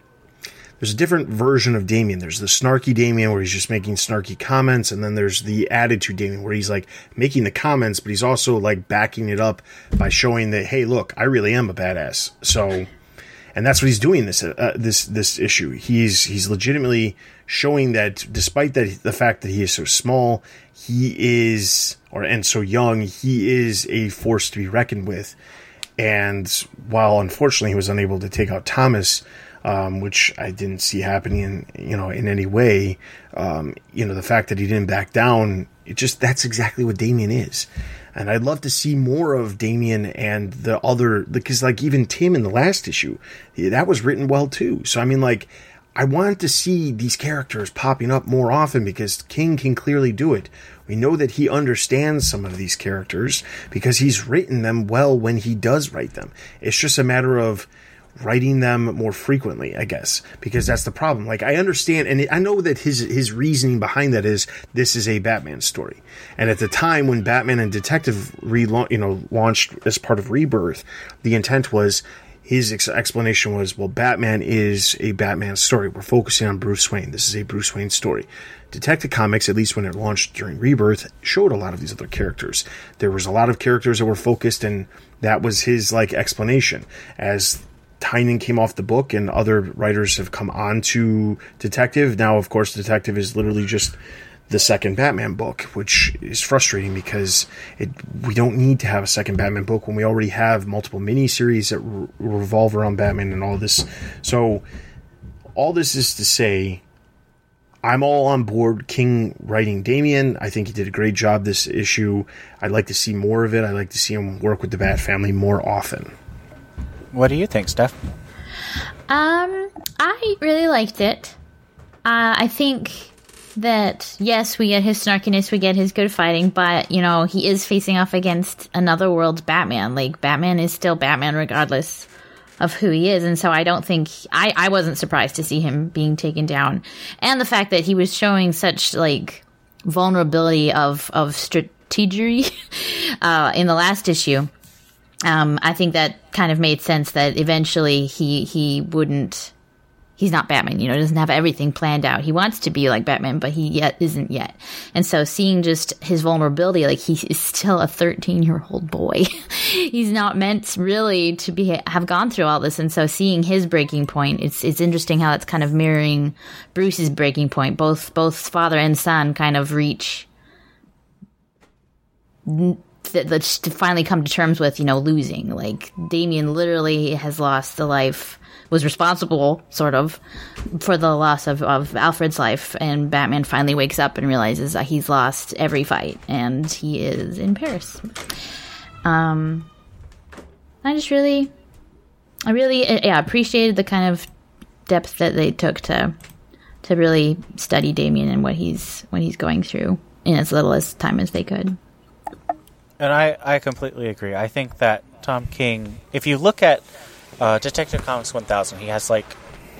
there's a different version of Damian. There's the snarky Damian where he's just making snarky comments, and then there's the attitude Damian where he's like making the comments, but he's also like backing it up by showing that, hey, look, I really am a badass. So, and that's what he's doing this uh, this this issue. He's he's legitimately showing that despite that the fact that he is so small, he is or and so young, he is a force to be reckoned with. And while unfortunately he was unable to take out Thomas, um, which I didn't see happening in you know in any way. Um, you know the fact that he didn't back down, it just that's exactly what Damian is. And I'd love to see more of Damian and the other because like even Tim in the last issue, that was written well too. So I mean like I want to see these characters popping up more often because King can clearly do it. We know that he understands some of these characters because he's written them well when he does write them. It's just a matter of writing them more frequently, I guess, because that's the problem. Like I understand, and I know that his his reasoning behind that is this is a Batman story, and at the time when Batman and Detective re you know launched as part of Rebirth, the intent was. His ex- explanation was, well, Batman is a Batman story. We're focusing on Bruce Wayne. This is a Bruce Wayne story. Detective Comics, at least when it launched during Rebirth, showed a lot of these other characters. There was a lot of characters that were focused, and that was his like explanation. As Tynion came off the book and other writers have come on to Detective. Now, of course, Detective is literally just the second Batman book, which is frustrating because it we don't need to have a second Batman book when we already have multiple miniseries that re- revolve around Batman and all this. So, all this is to say, I'm all on board King writing Damian. I think he did a great job this issue. I'd like to see more of it. I'd like to see him work with the Bat family more often. What do you think, Steph? Um, I really liked it. Uh, I think that yes, we get his snarkiness, we get his good fighting, but you know he is facing off against another world's Batman. Like Batman is still Batman regardless of who he is, and so I don't think I I wasn't surprised to see him being taken down, and the fact that he was showing such like vulnerability of of strategy uh, in the last issue. Um, I think that kind of made sense that eventually he he wouldn't he's not Batman, you know, doesn't have everything planned out. He wants to be like Batman, but he yet isn't yet. And so seeing just his vulnerability, like he is still a 13 year old boy. he's not meant really to be, have gone through all this. And so seeing his breaking point, it's, it's interesting how it's kind of mirroring Bruce's breaking point. Both, both father and son kind of reach that to finally come to terms with, you know, losing. Like Damian literally has lost the life, was responsible, sort of, for the loss of, of Alfred's life, and Batman finally wakes up and realizes that he's lost every fight, and he is in Paris. Um, I just really, I really, yeah, appreciated the kind of depth that they took to to really study Damian and what he's what he's going through in as little as time as they could. And I, I completely agree. I think that Tom King, if you look at uh, Detective Comics 1000, he has like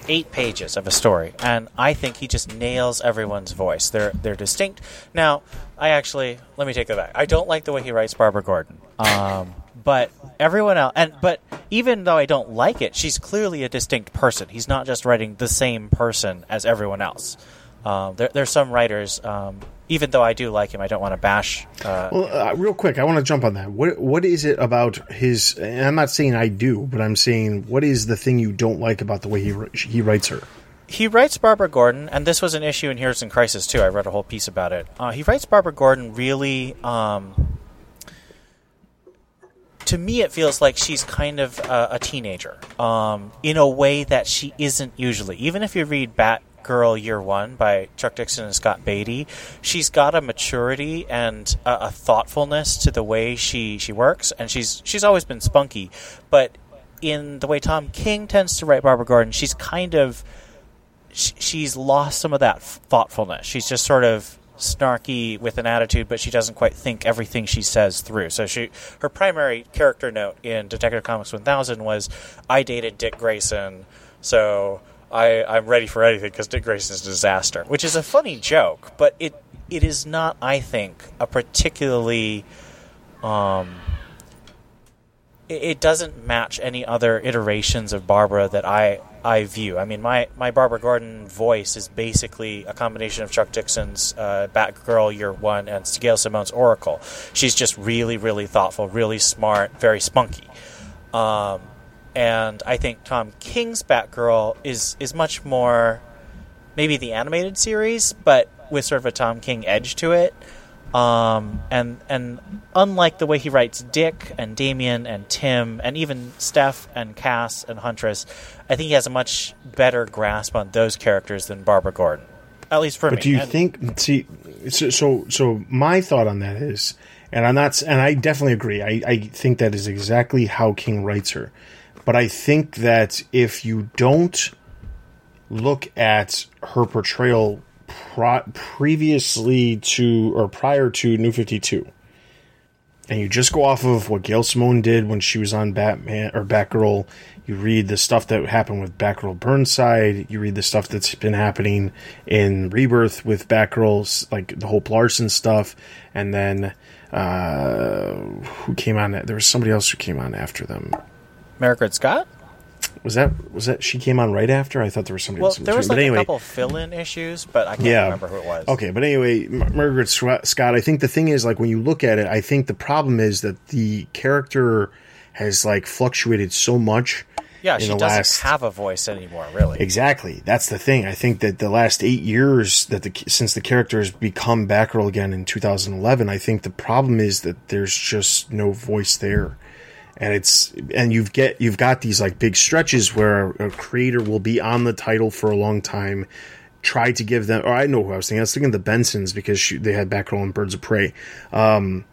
eight pages of a story, and I think he just nails everyone's voice. They're they're distinct. Now, I actually let me take that back. I don't like the way he writes Barbara Gordon, um, but everyone else, and but even though I don't like it, she's clearly a distinct person. He's not just writing the same person as everyone else. Um, there, there's some writers. Um, even though I do like him, I don't want to bash. Uh, Well, uh, real quick, I want to jump on that. What what is it about his? And I'm not saying I do, but I'm saying what is the thing you don't like about the way he he writes her? he writes Barbara Gordon, and this was an issue in Heroes in Crisis too. I read a whole piece about it. Uh, he writes Barbara Gordon really. Um, to me, it feels like she's kind of uh, a teenager um, in a way that she isn't usually. Even if you read Batgirl Year One by Chuck Dixon and Scott Beatty, she's got a maturity and a, a thoughtfulness to the way she, she works, and she's she's always been spunky. But in the way Tom King tends to write Barbara Gordon, she's kind of sh- she's lost some of that thoughtfulness. She's just sort of snarky with an attitude, but she doesn't quite think everything she says through. So she, her primary character note in Detective Comics 1000 was, "I dated Dick Grayson, so I, I'm ready for anything because Dick Grayson's a disaster," which is a funny joke, but it it is not, I think, a particularly um, it, it doesn't match any other iterations of Barbara that I I view. I mean, my my Barbara Gordon voice is basically a combination of Chuck Dixon's uh, Batgirl Year One and Gail Simone's Oracle. She's just really, really thoughtful, really smart, very spunky. Um, and I think Tom King's Batgirl is is much more maybe the animated series, but with sort of a Tom King edge to it. Um, and and unlike the way he writes Dick and Damian and Tim and even Steph and Cass and Huntress, I think he has a much better grasp on those characters than Barbara Gordon. At least for But me. But do you And- think? See, so, so so my thought on that is, and I'm not, and I definitely agree. I, I think that is exactly how King writes her. But I think that if you don't look at her portrayal pro- previously to or prior to New Fifty Two, and you just go off of what Gail Simone did when she was on Batman or Batgirl, you read the stuff that happened with Batgirl Burnside, you read the stuff that's been happening in Rebirth with Batgirls, like the Hope Larson stuff, and then uh, who came on? There was somebody else who came on after them. Margaret Scott? Was that was that she came on right after? I thought there was somebody Well, else. there was like but anyway, a couple fill-in issues, but I can't yeah. remember who it was. Okay, but anyway, Margaret Scott. I think the thing is, like, when you look at it, I think the problem is that the character has like fluctuated so much Yeah, she doesn't last have a voice anymore, really. Exactly. That's the thing. I think that the last eight years that the since the character has become Batgirl again in 2011, I think the problem is that there's just no voice there, and it's and you've get you've got these like big stretches where a creator will be on the title for a long time, try to give them. Or I know who I was thinking. I was thinking the Bensons because she, they had Batgirl and Birds of Prey. Um,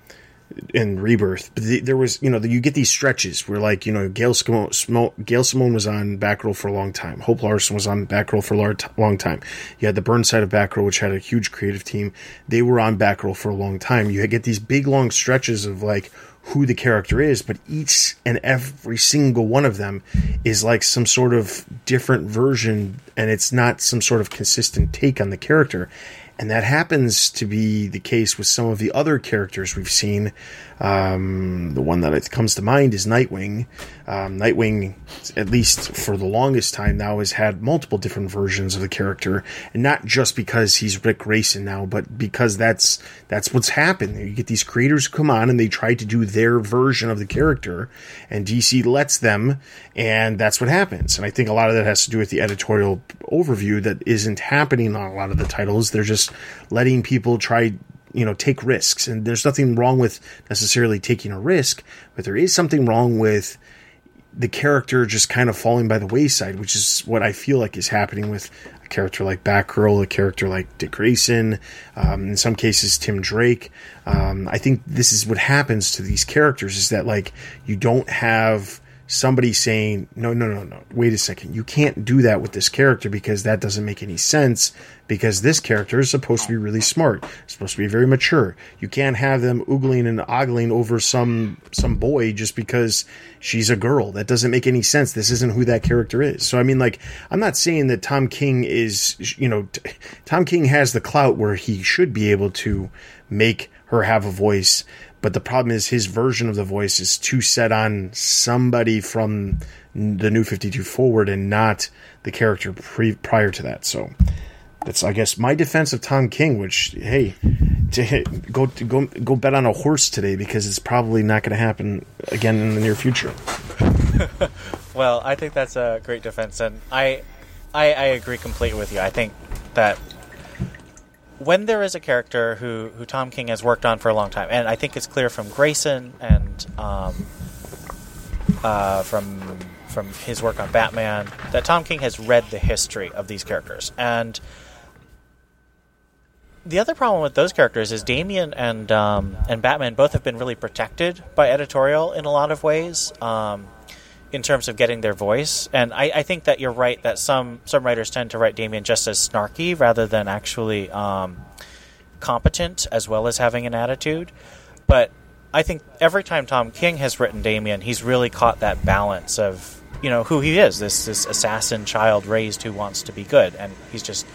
in Rebirth, but the, there was, you know, the, you get these stretches where, like, you know, Gail Simone, Gail Simone was on Batgirl for a long time. Hope Larson was on Batgirl for a long time. You had the Burnside of Batgirl, which had a huge creative team. They were on Batgirl for a long time. You get these big long stretches of like who the character is, but each and every single one of them is like some sort of different version, and it's not some sort of consistent take on the character. And that happens to be the case with some of the other characters we've seen. Um, the one that comes to mind is Nightwing. Um, Nightwing, at least for the longest time now, has had multiple different versions of the character, and not just because he's Ric Grayson now, but because that's that's what's happened. You get these creators come on and they try to do their version of the character, and DC lets them, and that's what happens. And I think a lot of that has to do with the editorial overview that isn't happening on a lot of the titles. They're just letting people try you know take risks. And there's nothing wrong with necessarily taking a risk but there is something wrong with the character just kind of falling by the wayside which is what i feel like is happening with a character like batgirl a character like dick grayson um, in some cases tim drake. Um, i think this is what happens to these characters is that like you don't have somebody saying, no, no, no, no, wait a second, you can't do that with this character because that doesn't make any sense because this character is supposed to be really smart, supposed to be very mature. You can't have them oogling and ogling over some some boy just because she's a girl. That doesn't make any sense. This isn't who that character is. So I mean, like, I'm not saying that Tom King is, you know, t- Tom King has the clout where he should be able to make her have a voice but the problem is his version of the voice is too set on somebody from the new 52 forward and not the character pre- prior to that. So that's i guess my defense of tom king which hey to go go go bet on a horse today because it's probably not going to happen again in the near future. Well i think that's a great defense and i i, I agree completely with you. I think that when there is a character who, who Tom King has worked on for a long time, and I think it's clear from Grayson and um, uh, from from his work on Batman that Tom King has read the history of these characters. And the other problem with those characters is Damian and um, and Batman both have been really protected by editorial in a lot of ways. Um, in terms of getting their voice. And I, I, think that you're right that some some writers tend to write Damian just as snarky rather than actually um, competent as well as having an attitude. But I think every time Tom King has written Damian, he's really caught that balance of you know who he is this this assassin child raised who wants to be good, and he's just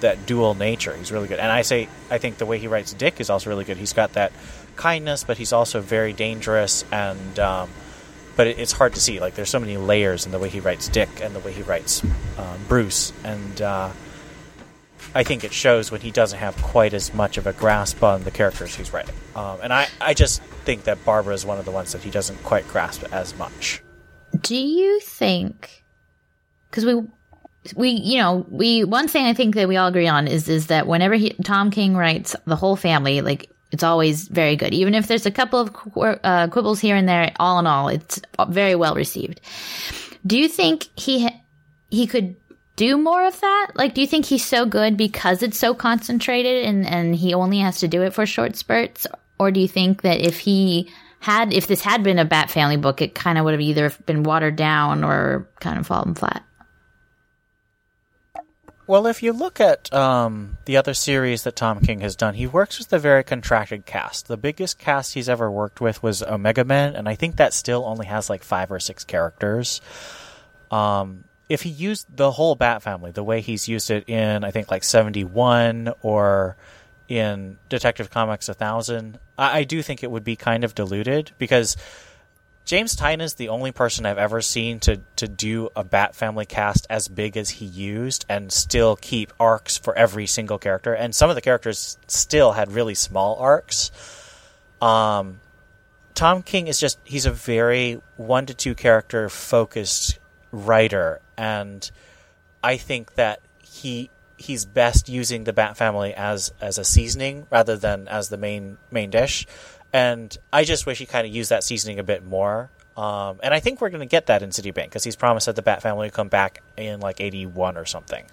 that dual nature. He's really good. And I say I think the way he writes Dick is also really good. He's got that kindness, but he's also very dangerous and. Um, but it's hard to see. Like there's so many layers in the way he writes Dick and the way he writes um, Bruce, and uh, I think it shows when he doesn't have quite as much of a grasp on the characters he's writing. Um, and I, I just think that Barbara is one of the ones that he doesn't quite grasp as much. Do you think? Because we we you know we one thing I think that we all agree on is is that whenever he, Tom King writes the whole family like it's always very good. Even if there's a couple of qu- uh, quibbles here and there, all in all, it's very well received. Do you think he he could do more of that? Like, do you think he's so good because it's so concentrated and and he only has to do it for short spurts, or do you think that if he had if this had been a Bat Family book, it kind of would have either been watered down or kind of fallen flat? Well, if you look at um, the other series that Tom King has done, he works with a very contracted cast. The biggest cast he's ever worked with was Omega Men, and I think that still only has like five or six characters. Um, if he used the whole Bat family the way he's used it in, I think like 71 or in Detective Comics 1000, I, I do think it would be kind of diluted because James is the only person I've ever seen to to do a Bat Family cast as big as he used and still keep arcs for every single character. And some of the characters still had really small arcs. Um, Tom King is just he's a very one to two character focused writer, and I think that he he's best using the Bat Family as as a seasoning rather than as the main main dish. And I just wish he kind of used that seasoning a bit more. Um, and I think we're going to get that in City of Bane because he's promised that the Bat Family will come back in like eighty one or something.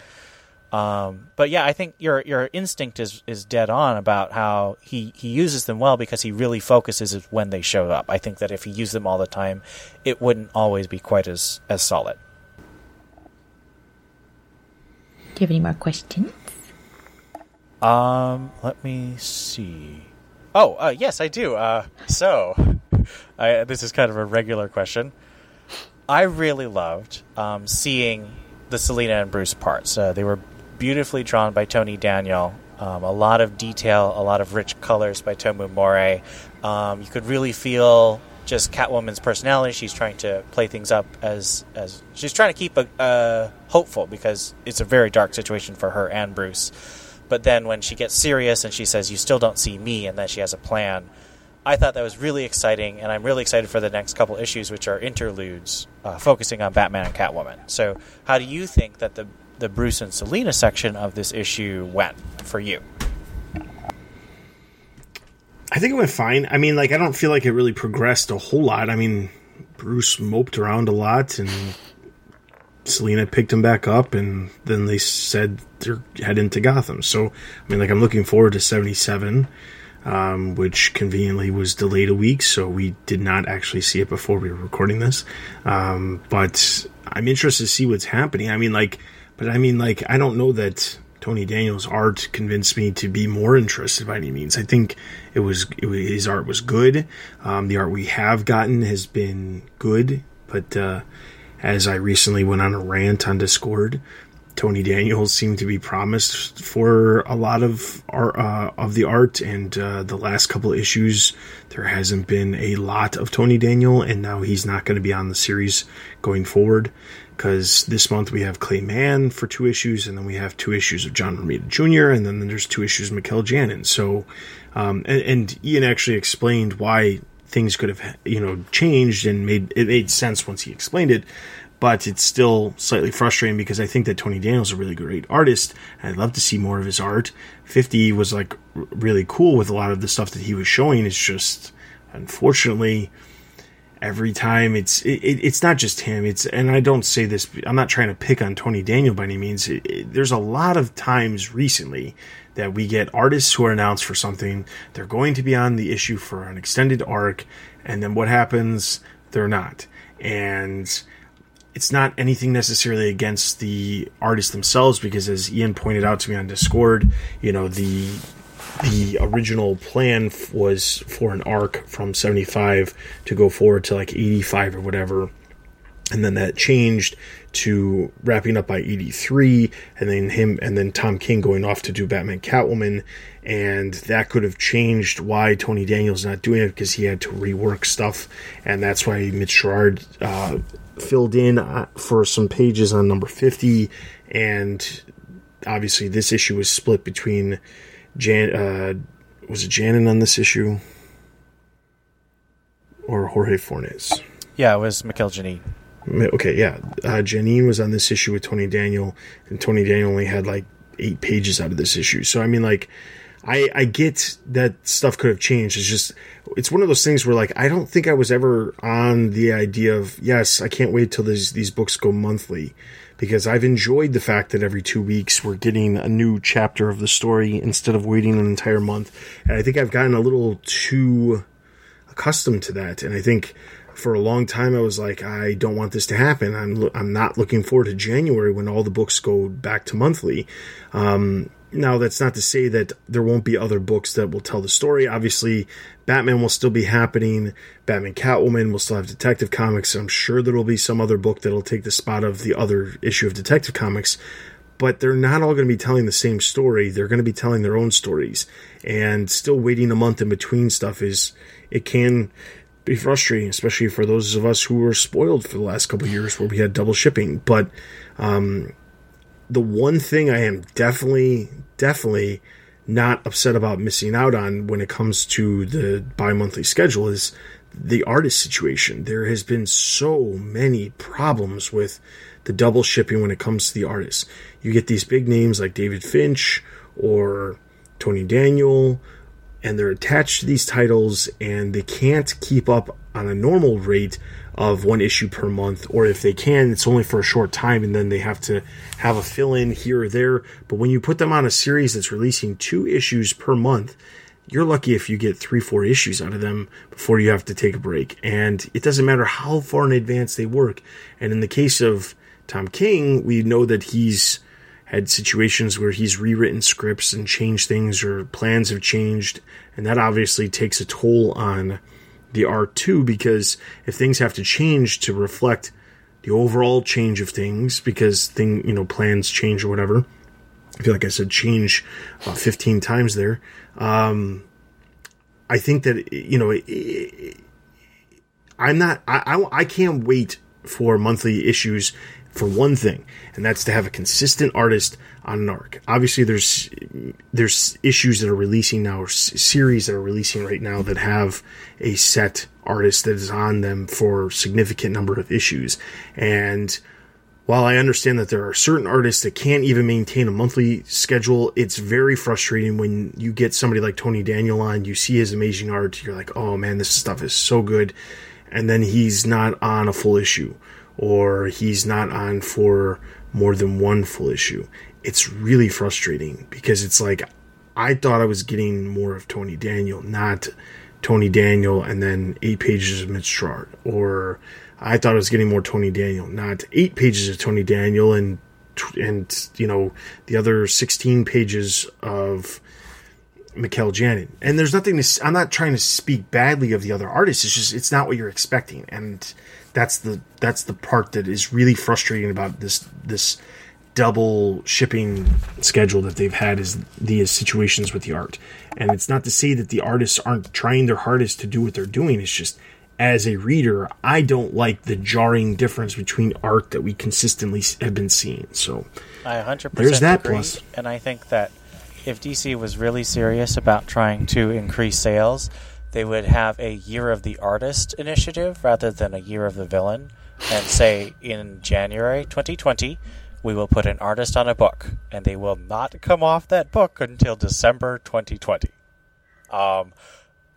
Um, but yeah, I think your your instinct is is dead on about how he, he uses them well because he really focuses when they show up. I think that if he used them all the time, it wouldn't always be quite as as solid. Do you have any more questions? Um, let me see. Oh, uh, yes, I do. Uh, so, I, this is kind of a regular question. I really loved um, seeing the Selina and Bruce parts. Uh, they were beautifully drawn by Tony Daniel. Um, a lot of detail, a lot of rich colors by Tomeu Morey. Um, you could really feel just Catwoman's personality. She's trying to play things up as as she's trying to keep a, uh, hopeful because it's a very dark situation for her and Bruce. But then when she gets serious and she says, "You still don't see me," and then she has a plan. I thought that was really exciting, and I'm really excited for the next couple issues, which are interludes uh, focusing on Batman and Catwoman. So, how do you think that the the Bruce and Selina section of this issue went for you? I think it went fine. I mean, like, I don't feel like it really progressed a whole lot. I mean, Bruce moped around a lot, and Selina picked him back up, and then they said they're heading to Gotham. So, I mean, like, I'm looking forward to 77, um, which conveniently was delayed a week, so we did not actually see it before we were recording this. Um, but I'm interested to see what's happening. I mean, like, but I mean, like, I don't know that Tony Daniels' art convinced me to be more interested by any means. I think it was, it was his art was good. Um, the art we have gotten has been good, but uh, as I recently went on a rant on Discord, Tony Daniels seemed to be promised for a lot of art, uh, of the art, and uh, the last couple issues there hasn't been a lot of Tony Daniel, and now he's not going to be on the series going forward because this month we have Clay Mann for two issues, and then we have two issues of John Romita Jr., and then there's two issues of Mikel Janín. So, um, and, and Ian actually explained why things could have you know changed and made it made sense once he explained it but it's still slightly frustrating because I think that Tony Daniel's a really great artist. I'd love to see more of his art. 50 was like really cool with a lot of the stuff that he was showing. It's just, unfortunately, every time it's it, it's not just him. It's and I don't say this. I'm not trying to pick on Tony Daniel by any means. It, it, there's a lot of times recently that we get artists who are announced for something. They're going to be on the issue for an extended arc, and then what happens? They're not. And it's not anything necessarily against the artists themselves because as Ian pointed out to me on Discord, you know, the the original plan was for an arc from 75 to go forward to like 85 or whatever. And then that changed to wrapping up by 83 and then him and then Tom King going off to do Batman Catwoman and that could have changed why Tony Daniels not doing it because he had to rework stuff and that's why Mitch Gerads uh, filled in uh, for some pages on number 50 and obviously this issue was split between Jan uh, was it Janín on this issue or Jorge Fornes Yeah, it was Mikel Janín. Okay yeah uh, Janín was on this issue with Tony Daniel and Tony Daniel only had like eight pages out of this issue so I mean like I, I get that stuff could have changed. It's just, it's one of those things where like, I don't think I was ever on the idea of, yes, I can't wait till these, these books go monthly because I've enjoyed the fact that every two weeks we're getting a new chapter of the story instead of waiting an entire month. And I think I've gotten a little too accustomed to that. And I think for a long time I was like, I don't want this to happen. I'm, I'm not looking forward to January when all the books go back to monthly. Um, now, that's not to say that there won't be other books that will tell the story. Obviously, Batman will still be happening. Batman Catwoman will still have Detective Comics. I'm sure there will be some other book that'll take the spot of the other issue of Detective Comics. But they're not all going to be telling the same story. They're going to be telling their own stories. And still waiting a month in between stuff is, it can be frustrating, especially for those of us who were spoiled for the last couple years where we had double shipping. But, um, the one thing I am definitely, definitely not upset about missing out on when it comes to the bi monthly schedule is the artist situation. There has been so many problems with the double shipping when it comes to the artists. You get these big names like David Finch or Tony Daniel, and they're attached to these titles, and they can't keep up on a normal rate of one issue per month, or if they can, it's only for a short time, and then they have to have a fill in here or there. But when you put them on a series that's releasing two issues per month, you're lucky if you get three, four issues out of them before you have to take a break. And it doesn't matter how far in advance they work. And in the case of Tom King, we know that he's had situations where he's rewritten scripts and changed things or plans have changed. And that obviously takes a toll on the art too, because if things have to change to reflect the overall change of things, because thing, you know, plans change or whatever. I feel like I said change about 15 times there. Um, I think that, you know, I'm not, I, I, I can't wait for monthly issues for one thing, and that's to have a consistent artist on an arc. Obviously, there's there's issues that are releasing now, or series that are releasing right now that have a set artist that is on them for significant number of issues. And while I understand that there are certain artists that can't even maintain a monthly schedule, it's very frustrating when you get somebody like Tony Daniel on. You see his amazing art, you're like, oh man, this stuff is so good, and then he's not on a full issue or he's not on for more than one full issue. It's really frustrating because it's like I thought I was getting more of Tony Daniel, not Tony Daniel and then eight pages of Mitch Gerads. Or I thought I was getting more Tony Daniel, not eight pages of Tony Daniel and and you know the other 16 pages of Mikel Janín. And there's nothing to I'm not trying to speak badly of the other artists. It's just it's not what you're expecting. And that's the that's the part that is really frustrating about this this double shipping schedule that they've had is the situations with the art. And it's not to say that the artists aren't trying their hardest to do what they're doing. It's just as a reader, I don't like the jarring difference between art that we consistently have been seeing. So I 100% there's that agree, plus. and I think that if DC was really serious about trying to increase sales, they would have a year of the artist initiative rather than a year of the villain and say in January 2020 we will put an artist on a book and they will not come off that book until December 2020. Um,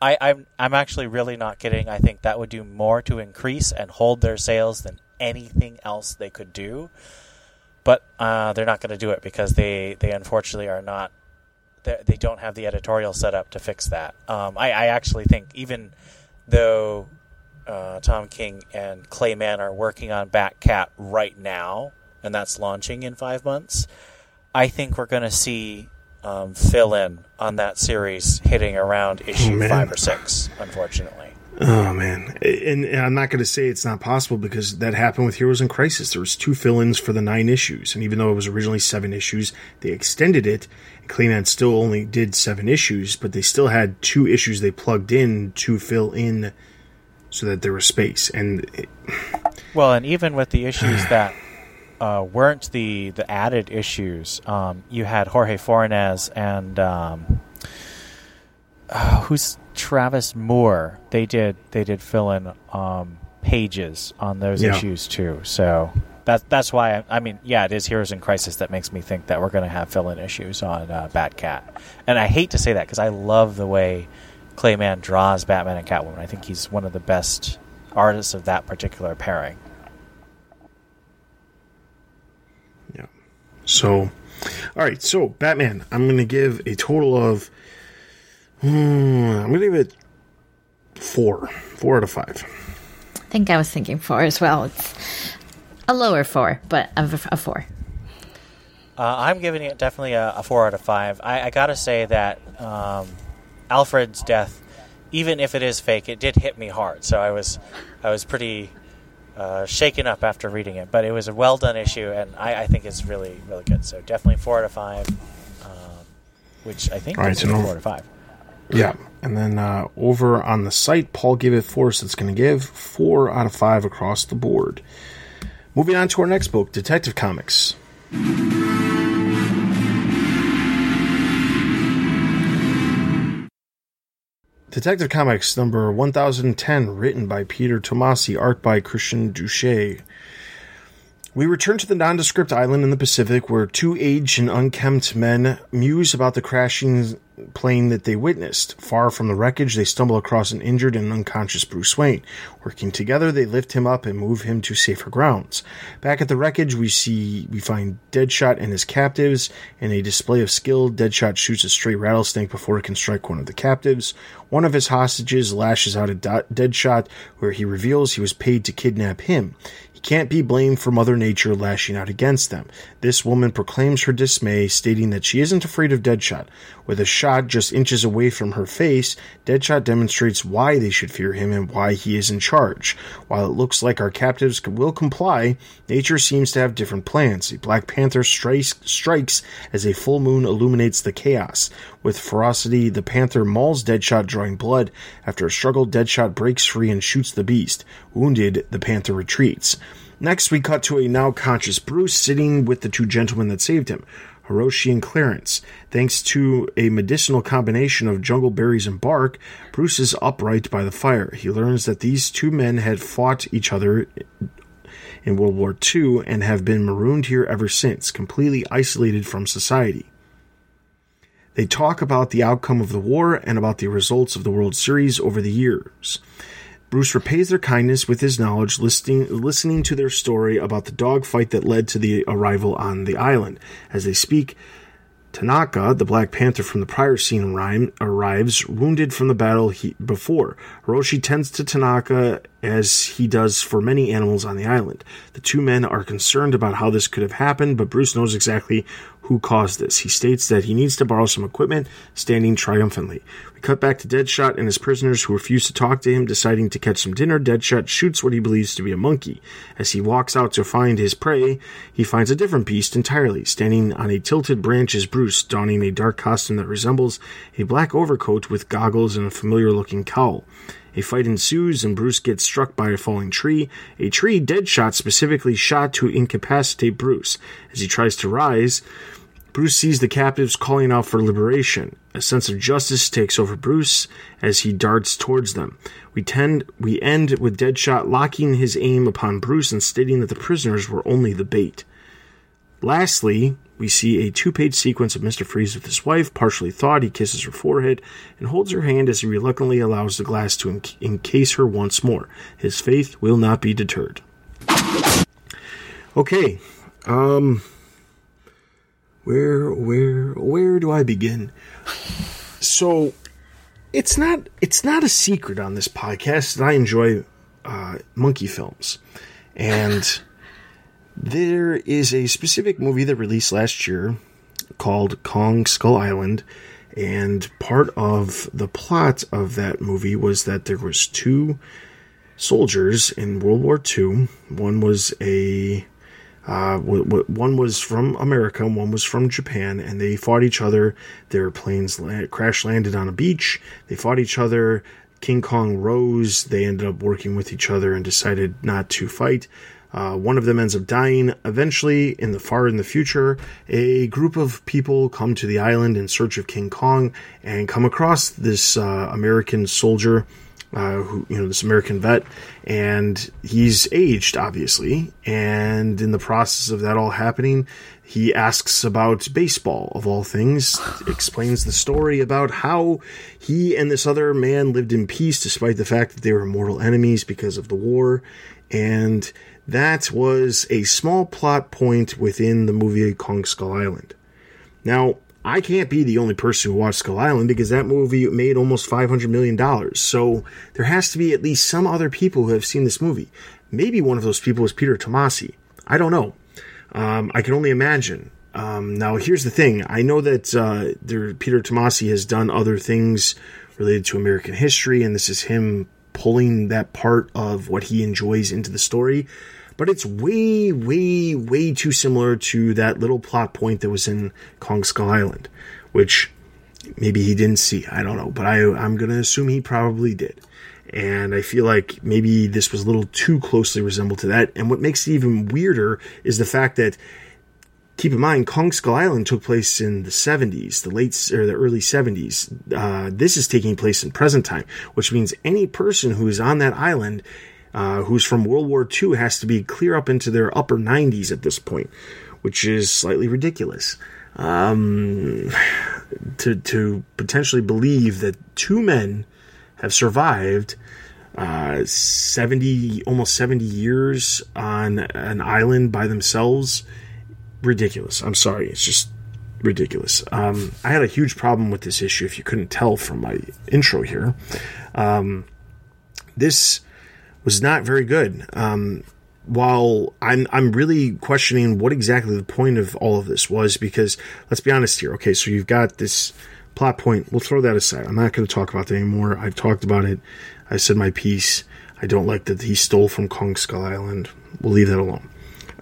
I, I'm I'm actually really not kidding. I think that would do more to increase and hold their sales than anything else they could do. But uh, they're not going to do it because they, they unfortunately are not they don't have the editorial set up to fix that. Um, I, I, actually think even though uh, Tom King and Clay Mann are working on Batcat right now, and that's launching in five months, I think we're going to see um, fill in on that series hitting around issue oh, five or six, unfortunately. Oh man, and, and I'm not going to say it's not possible because that happened with Heroes in Crisis. There was two fill-ins for the nine issues, and even though it was originally seven issues, they extended it. And still only did seven issues, but they still had two issues they plugged in to fill in so that there was space. And it, well, and even with the issues that uh, weren't the the added issues, um, you had Jorge Fornes and um, uh, who's Travis Moore, they did they did fill in um, pages on those yeah. issues too. So that's that's why I, I, mean, yeah, it is Heroes in Crisis that makes me think that we're going to have fill in issues on uh, Batcat. And I hate to say that because I love the way Clay Mann draws Batman and Catwoman. I think he's one of the best artists of that particular pairing. Yeah. So, all right. So Batman, I'm going to give a total of Mm, I'm gonna give it four, four out of five. I think I was thinking four as well. It's a lower four, but a, a four. Uh, I'm giving it definitely a, a, four out of five. I, I gotta say that um, Alfred's death, even if it is fake, it did hit me hard. So I was, I was pretty uh, shaken up after reading it. But it was a well done issue, and I, I think it's really, really good. So definitely four out of five, um, which I think is four out of five. Yeah. And then uh, over on the site, Paul gave it four, so it's going to give four out of five across the board. Moving on to our next book, Detective Comics. Detective Comics number 1010, written by Peter Tomasi, art by Christian Duce. We return to the nondescript island in the Pacific where two aged and unkempt men muse about the crashing plane that they witnessed. Far from the wreckage, they stumble across an injured and unconscious Bruce Wayne. Working together, they lift him up and move him to safer grounds. Back at the wreckage, we see we find Deadshot and his captives. In a display of skill, Deadshot shoots a stray rattlesnake before it can strike one of the captives. One of his hostages lashes out at Deadshot, where he reveals he was paid to kidnap him can't be blamed for Mother Nature lashing out against them. This woman proclaims her dismay, stating that she isn't afraid of Deadshot. With a shot just inches away from her face, Deadshot demonstrates why they should fear him and why he is in charge. While it looks like our captives will comply, nature seems to have different plans. A Black Panther strikes, strikes as a full moon illuminates the chaos. With ferocity, the Panther mauls Deadshot, drawing blood. After a struggle, Deadshot breaks free and shoots the beast. Wounded, the Panther retreats. Next, we cut to a now conscious Bruce sitting with the two gentlemen that saved him. Hiroshi and Clarence. Thanks to a medicinal combination of jungle berries and bark, Bruce is upright by the fire. He learns that these two men had fought each other in World War II and have been marooned here ever since, completely isolated from society. They talk about the outcome of the war and about the results of the World Series over the years. Bruce repays their kindness with his knowledge, listening, listening to their story about the dogfight that led to the arrival on the island. As they speak, Tanaka, the Black Panther from the prior scene, arrives, wounded from the battle he, before. Hiroshi tends to Tanaka as he does for many animals on the island. The two men are concerned about how this could have happened, but Bruce knows exactly who caused this. He states that he needs to borrow some equipment, standing triumphantly. We cut back to Deadshot and his prisoners who refuse to talk to him, deciding to catch some dinner. Deadshot shoots what he believes to be a monkey. As he walks out to find his prey, he finds a different beast entirely. Standing on a tilted branch is Bruce, donning a dark costume that resembles a black overcoat with goggles and a familiar looking cowl. A fight ensues and Bruce gets struck by a falling tree. A tree Deadshot specifically shot to incapacitate Bruce. As he tries to rise, Bruce sees the captives calling out for liberation. A sense of justice takes over Bruce as he darts towards them. We tend we end with Deadshot locking his aim upon Bruce and stating that the prisoners were only the bait. Lastly, we see a two page sequence of Mr. Freeze with his wife, partially thawed. He kisses her forehead and holds her hand as he reluctantly allows the glass to enc- encase her once more. His faith will not be deterred. Okay, um, where, where, where do I begin? So, it's not, it's not a secret on this podcast that I enjoy uh, monkey films, and there is a specific movie that released last year called Kong Skull Island, and part of the plot of that movie was that there was two soldiers in World War II. One was a uh, one was from America, one was from Japan, and they fought each other. Their planes land, crash landed on a beach. They fought each other. King Kong rose. They ended up working with each other and decided not to fight. Uh, one of them ends up dying. Eventually, in the far in the future, a group of people come to the island in search of King Kong and come across this uh, American soldier, uh, who you know this American vet, and he's aged obviously. And in the process of that all happening, he asks about baseball of all things, explains the story about how he and this other man lived in peace despite the fact that they were mortal enemies because of the war, and that was a small plot point within the movie Kong Skull Island. Now, I can't be the only person who watched Skull Island because that movie made almost $500 million. So there has to be at least some other people who have seen this movie. Maybe one of those people was Peter Tomasi. I don't know. Um, I can only imagine. Um, now, here's the thing. I know that uh, there, Peter Tomasi has done other things related to American history, and this is him pulling that part of what he enjoys into the story but it's way, way, way too similar to that little plot point that was in Kong Skull Island, which maybe he didn't see. I don't know, but I, I'm going to assume he probably did. And I feel like maybe this was a little too closely resembled to that. And what makes it even weirder is the fact that keep in mind, Kong Skull Island took place in the 70s, the late or the early 70s. Uh, this is taking place in present time, which means any person who is on that island uh, who's from World War II has to be clear up into their upper 90s at this point, which is slightly ridiculous. Um, to to potentially believe that two men have survived uh, 70 almost 70 years on an island by themselves ridiculous. I'm sorry it's just ridiculous. Um, i had a huge problem with this issue if you couldn't tell from my intro here. Um, this was not very good um, while I'm I'm really questioning what exactly the point of all of this was because let's be honest here. Okay, so you've got this plot point. We'll throw that aside. I'm not going to talk about that anymore. I've talked about it. I said my piece. I don't like that he stole from Kong Skull Island. We'll leave that alone.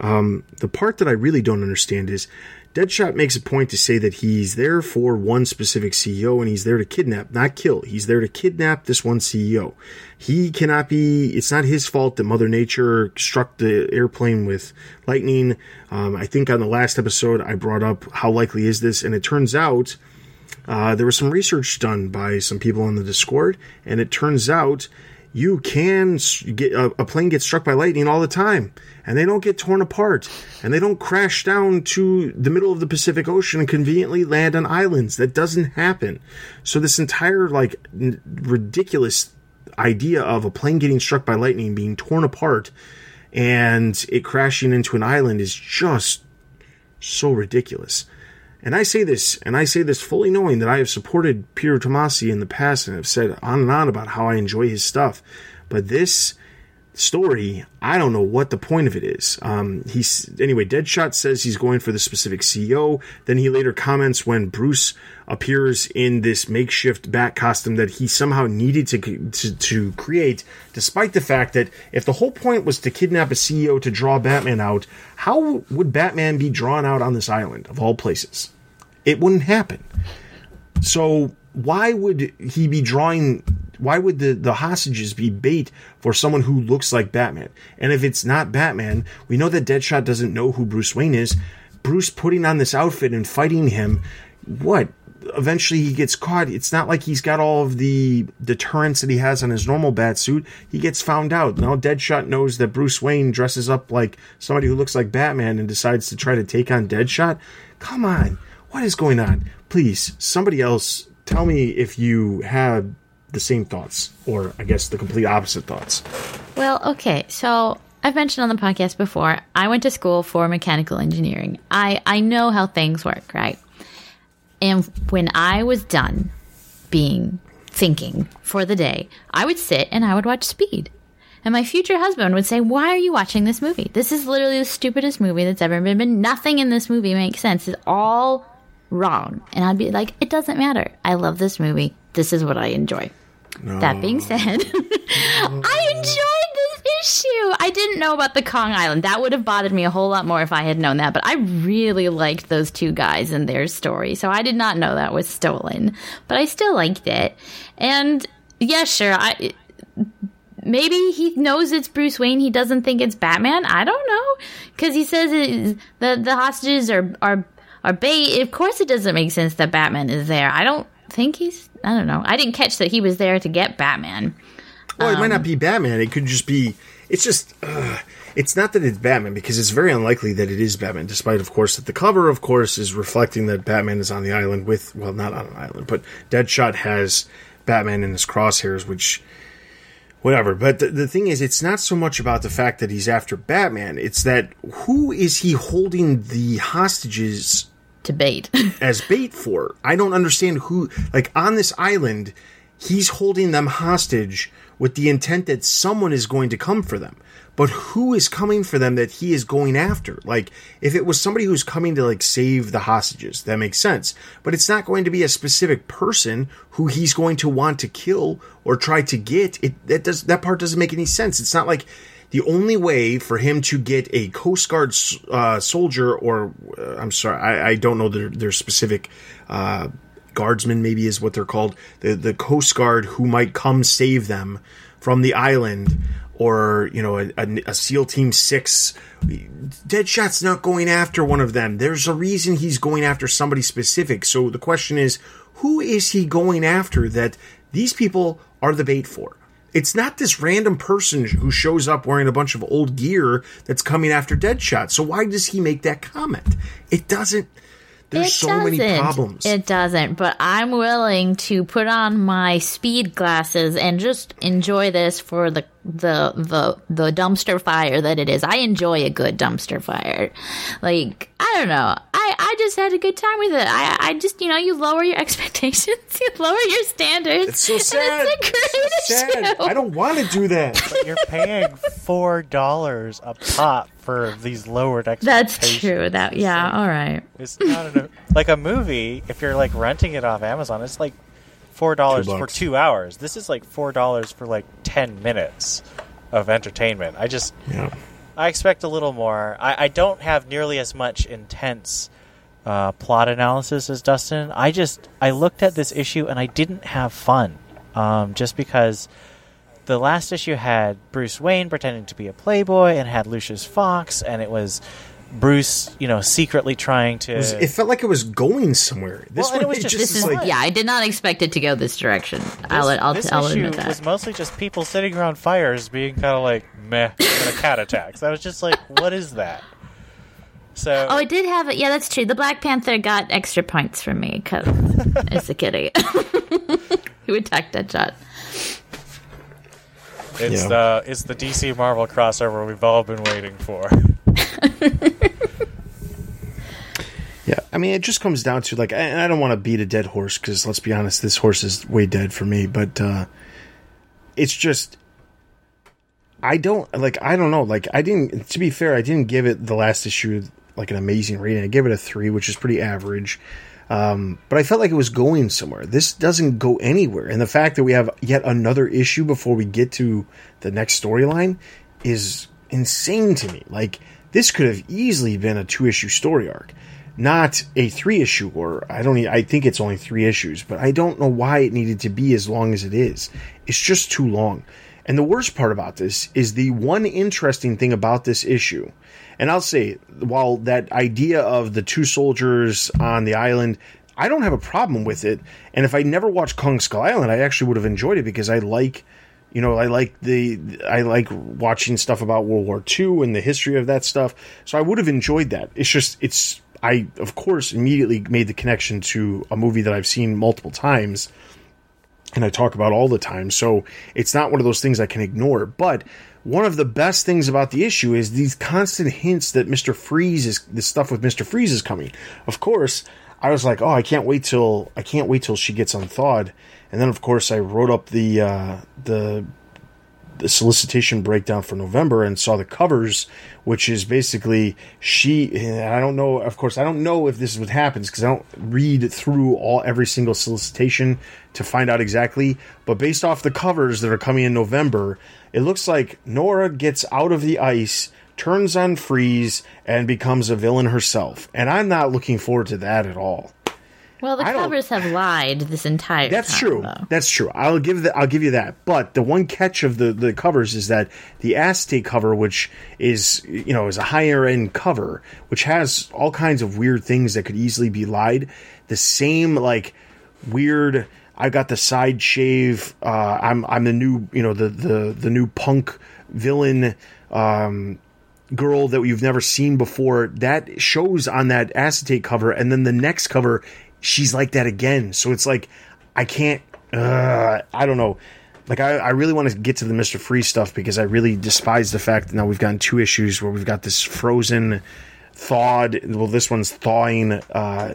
Um, the part that I really don't understand is Deadshot makes a point to say that he's there for one specific CEO and he's there to kidnap, not kill. He's there to kidnap this one CEO. He cannot be, it's not his fault that Mother Nature struck the airplane with lightning. Um, I think on the last episode I brought up how likely is this, and it turns out uh, there was some research done by some people on the Discord, and it turns out you can get a, plane gets struck by lightning all the time and they don't get torn apart and they don't crash down to the middle of the pacific ocean and conveniently land on islands. That doesn't happen. So this entire like n- ridiculous idea of a plane getting struck by lightning being torn apart and it crashing into an island is just so ridiculous and I say this, and I say this fully knowing that I have supported Peter Tomasi in the past and have said on and on about how I enjoy his stuff. But this story, I don't know what the point of it is. Um, he's anyway. Deadshot says he's going for the specific CEO. Then he later comments when Bruce appears in this makeshift bat costume that he somehow needed to, to to create, despite the fact that if the whole point was to kidnap a CEO to draw Batman out, how would Batman be drawn out on this island of all places? It wouldn't happen. So why would he be drawing why would the, the hostages be bait for someone who looks like Batman? And if it's not Batman, we know that Deadshot doesn't know who Bruce Wayne is. Bruce putting on this outfit and fighting him, what? Eventually he gets caught. It's not like he's got all of the deterrence that he has on his normal bat suit. He gets found out. Now Deadshot knows that Bruce Wayne dresses up like somebody who looks like Batman and decides to try to take on Deadshot. Come on. What is going on? Please, somebody else tell me if you had the same thoughts, or I guess the complete opposite thoughts. Well, okay, so I've mentioned on the podcast before, I went to school for mechanical engineering. I, I know how things work, right? And when I was done being thinking for the day, I would sit and I would watch Speed. And my future husband would say, Why are you watching this movie? This is literally the stupidest movie that's ever been. Nothing in this movie makes sense. It's all wrong. And I'd be like, it doesn't matter. I love this movie. This is what I enjoy. No. That being said, I enjoyed this issue. I didn't know about the Kong Island. That would have bothered me a whole lot more if I had known that. But I really liked those two guys and their story. So I did not know that was stolen. But I still liked it. And yeah, sure. I maybe he knows it's Bruce Wayne. He doesn't think it's Batman. I don't know because he says the the hostages are are are bait. Of course, it doesn't make sense that Batman is there. I don't think he's. I don't know. I didn't catch that he was there to get Batman. Well, um, it might not be Batman. It could just be. It's just. Uh, it's not that it's Batman because it's very unlikely that it is Batman. Despite, of course, that the cover, of course, is reflecting that Batman is on the island with. Well, not on an island, but Deadshot has Batman in his crosshairs, which whatever. But the, the thing is, it's not so much about the fact that he's after Batman. It's that who is he holding the hostages to bait as bait for. I don't understand who like on this island he's holding them hostage with the intent that someone is going to come for them. But who is coming for them that he is going after? Like, if it was somebody who's coming to like save the hostages, that makes sense. But it's not going to be a specific person who he's going to want to kill or try to get. It that does that part doesn't make any sense. It's not like the only way for him to get a Coast Guard uh, soldier, or uh, I'm sorry, I, I, don't know their, their specific uh, guardsmen, maybe is what they're called, the, the Coast Guard who might come save them from the island or you know a, a, a SEAL Team Six. Deadshot's not going after one of them. There's a reason he's going after somebody specific. So the question is, who is he going after that these people are the bait for? It's not this random person who shows up wearing a bunch of old gear that's coming after Deadshot. So why does he make that comment? It doesn't. There's it so doesn't. many problems. It doesn't, but I'm willing to put on my speed glasses and just enjoy this for the the the the dumpster fire that it is. I enjoy a good dumpster fire. Like I don't know. I I just had a good time with it. I I just you know you lower your expectations, you lower your standards. It's so sad. It's a great It's so sad. issue. I don't want to do that. But You're paying four dollars a pop for these lowered expectations. That's true. That yeah. All right. It's not a, like a movie. If you're like renting it off Amazon, it's like four dollars for two hours. This is like four dollars for like ten minutes of entertainment. I just Yeah. I expect a little more. I, I don't have nearly as much intense uh, plot analysis as Dustin. I just I looked at this issue and I didn't have fun, um, just because the last issue had Bruce Wayne pretending to be a playboy and had Lucius Fox, and it was Bruce, you know, secretly trying to. It, was- it felt like it was going somewhere. This Well, one, it was it just- just, This is is like yeah. I did not expect it to go this direction. I'll this, I'll, this I'll issue admit that. was mostly just people sitting around fires being kind of like meh and a cat attacks. I was just like, what is that? So Oh, I did have it. Yeah, that's true. The Black Panther got extra points from me because it's a kitty who attacked Deadshot. It's Yeah. the it's the DC Marvel crossover we've all been waiting for. Yeah, I mean, it just comes down to like, and I don't want to beat a dead horse because let's be honest, this horse is way dead for me. But uh it's just, I don't like, I don't know. Like, I didn't. To be fair, I didn't give it the last issue like an amazing rating. I gave it a three, which is pretty average. Um, but I felt like it was going somewhere. This doesn't go anywhere, and the fact that we have yet another issue before we get to the next storyline is insane to me. Like this could have easily been a two issue story arc, not a three issue. Or I don't. I think it's only three issues, but I don't know why it needed to be as long as it is. It's just too long. And the worst part about this is the one interesting thing about this issue. And I'll say, while that idea of the two soldiers on the island, I don't have a problem with it. And if I never watched Kong Skull Island, I actually would have enjoyed it because I like, you know, I like the, I like watching stuff about World War II and the history of that stuff. So I would have enjoyed that. It's just, it's, I, of course, immediately made the connection to a movie that I've seen multiple times and I talk about all the time. So it's not one of those things I can ignore. But one of the best things about the issue is these constant hints that Mr. Freeze is the stuff with Mr. Freeze is coming. Of course, I was like, oh, I can't wait till I can't wait till she gets unthawed. And then of course I wrote up the uh, the the solicitation breakdown for November and saw the covers, which is basically she. I don't know, of course, I don't know if this is what happens because I don't read through all every single solicitation to find out exactly. But based off the covers that are coming in November, it looks like Nora gets out of the ice, turns on freeze, and becomes a villain herself. And I'm not looking forward to that at all. Well, the I covers have lied this entire That's time, true. though. That's true. I'll give that. I'll give you that. But the one catch of the the covers is that the acetate cover, which is you know is a higher end cover, which has all kinds of weird things that could easily be lied. The same like weird. I got the side shave. Uh, I'm I'm the new you know the the the new punk villain. Um, girl that you've never seen before that shows on that acetate cover and then the next cover she's like that again. So it's like i can't uh, i don't know. Like I, I really want to get to the mr freeze stuff because i really despise the fact that now we've gotten two issues where we've got this frozen thawed well this one's thawing uh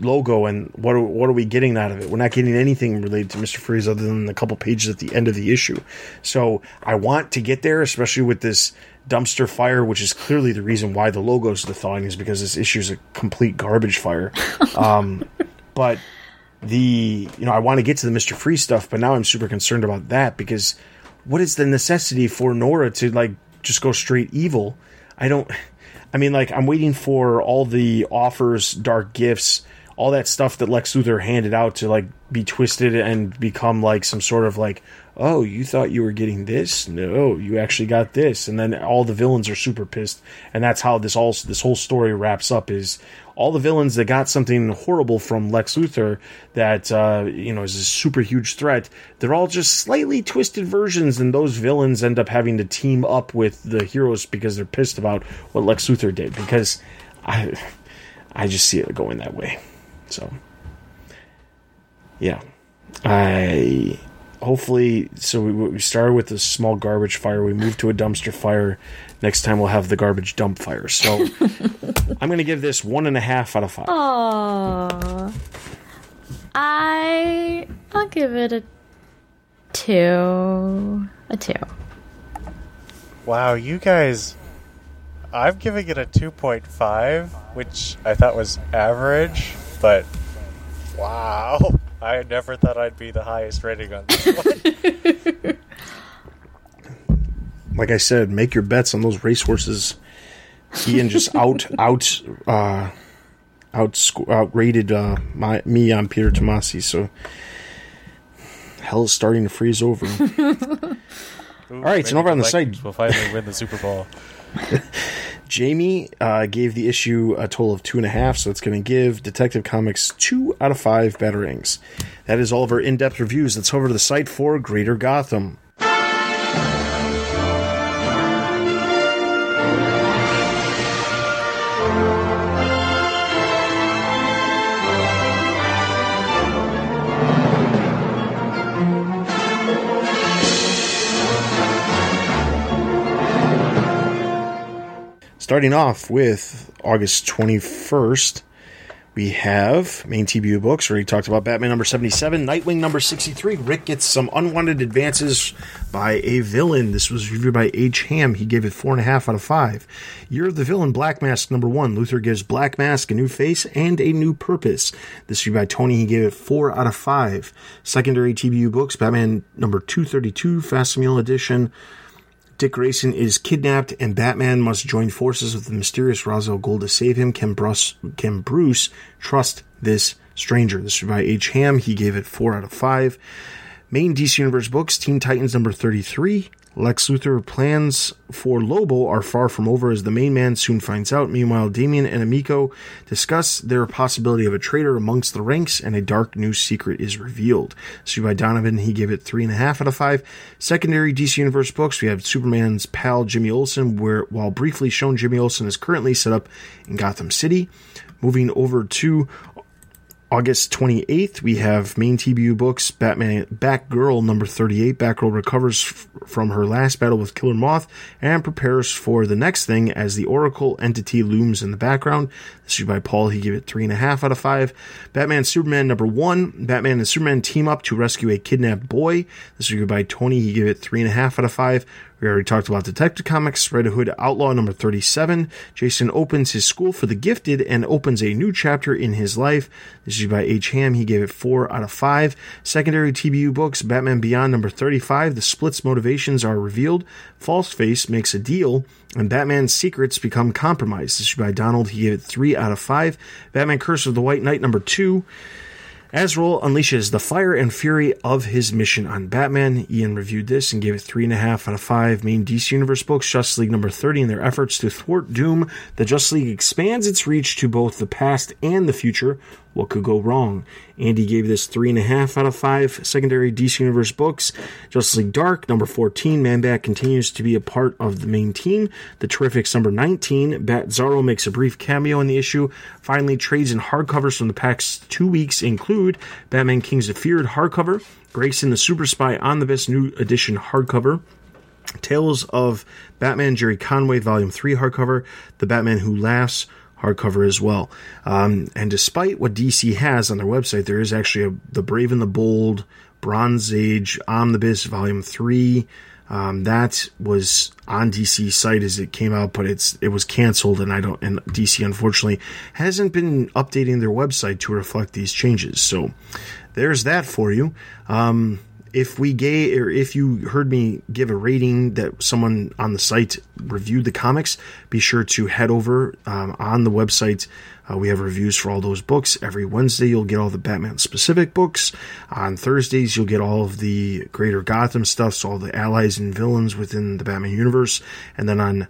logo and what are, what are we getting out of it? We're not getting anything related to Mr. Freeze other than a couple pages at the end of the issue. So I want to get there, especially with this dumpster fire, which is clearly the reason why the logo's the thawing is because this issue is a complete garbage fire. Um, but the you know I want to get to the Mr. Freeze stuff, but now I'm super concerned about that because what is the necessity for Nora to like just go straight evil? I don't. I mean, like I'm waiting for all the offers, dark gifts, all that stuff that Lex Luthor handed out to like be twisted and become like some sort of like, oh, you thought you were getting this? No, you actually got this. And then all the villains are super pissed, and that's how this all this whole story wraps up. Is all the villains that got something horrible from Lex Luthor that uh, you know is a super huge threat. They're all just slightly twisted versions, and those villains end up having to team up with the heroes because they're pissed about what Lex Luthor did. Because I, I just see it going that way. So, yeah, I hopefully so we, we started with a small garbage fire we moved to a dumpster fire next time we'll have the garbage dump fire so i'm going to give this one and a half out of five Oh, I I'll give it a two. A two. Wow, you guys. I'm giving it a 2.5, which I thought was average, but wow. I never thought I'd be the highest rating on this one. like i said make your bets on those racehorses ian just out out uh out outrated uh my me on peter tomasi so hell is starting to freeze over All right, and over on the side- we'll finally win the Super Bowl. Jamie uh, gave the issue a total of two and a half, so it's going to give Detective Comics two out of five batarangs. That is all of our in depth reviews. Let's over to the site for Greater Gotham. Starting off with August 21st, we have main TBU books. We talked about Batman number 77, Nightwing number 63. Ric gets some unwanted advances by a villain. This was reviewed by H. Ham. He gave it 4.5 out of 5. Year of the Villain, Black Mask number 1. Luthor gives Black Mask a new face and a new purpose. This reviewed by Tony. He gave it 4 out of 5. Secondary TBU books, Batman number 232, Facsimile edition. Dick Grayson is kidnapped, and Batman must join forces with the mysterious Ra's al Ghul to save him. Can Bruce, can Bruce trust this stranger? This is by H. Ham. He gave it 4 out of 5. Main DC Universe books Teen Titans number 33. Lex Luthor plans for Lobo are far from over as the main man soon finds out. Meanwhile, Damian and Emiko discuss their possibility of a traitor amongst the ranks, and a dark new secret is revealed. So by Donovan, he gave it three and a half out of five. Secondary DC Universe books, we have Superman's pal Jimmy Olsen, where while briefly shown, Jimmy Olsen is currently set up in Gotham City. Moving over to August 28th, we have main TBU books Batman Batgirl number 38. Batgirl recovers f- from her last battle with Killer Moth and prepares for the next thing as the Oracle entity looms in the background. This is by Paul. He gave it 3.5 out of 5. Batman Superman number 1. Batman and Superman team up to rescue a kidnapped boy. This is by Tony. He gave it 3.5 out of 5. We already talked about Detective Comics, Red Hood Outlaw number 37. Jason opens his school for the gifted and opens a new chapter in his life. This is by H. Ham. He gave it 4 out of 5. Secondary TBU books, Batman Beyond number 35. The split's motivations are revealed. False Face makes a deal, and Batman's secrets become compromised. This is by Donald. He gave it 3 out of 5. Batman Curse of the White Knight number 2. Azrael unleashes the fire and fury of his mission on Batman. Ian reviewed this and gave it three and a half out of five. Main DC Universe books, Justice League number 30, in their efforts to thwart Doom, the Justice League expands its reach to both the past and the future. What could go wrong? Andy gave this three and a half out of five. Secondary DC Universe books, Justice League Dark number 14, Man Bat continues to be a part of the main team. The Terrifics number 19, Batzarro makes a brief cameo in the issue. Finally, trades and hardcovers from the past two weeks include Batman Kings of Feared hardcover, Grayson the Super Spy Omnibus New Edition hardcover, Tales of Batman Gerry Conway Volume 3 hardcover, The Batman Who Laughs hardcover as well. Um, and despite what DC has on their website, there is actually a, The Brave and the Bold Bronze Age Omnibus Volume 3. Um, that was on DC's site as it came out, but it's it was canceled, and I don't. And DC unfortunately hasn't been updating their website to reflect these changes. So there's that for you. Um, if we gave or if you heard me give a rating that someone on the site reviewed the comics, be sure to head over um, on the website. Uh, we have reviews for all those books. Every Wednesday, you'll get all the Batman specific books. On Thursdays, you'll get all of the greater Gotham stuff, so all the allies and villains within the Batman universe. And then on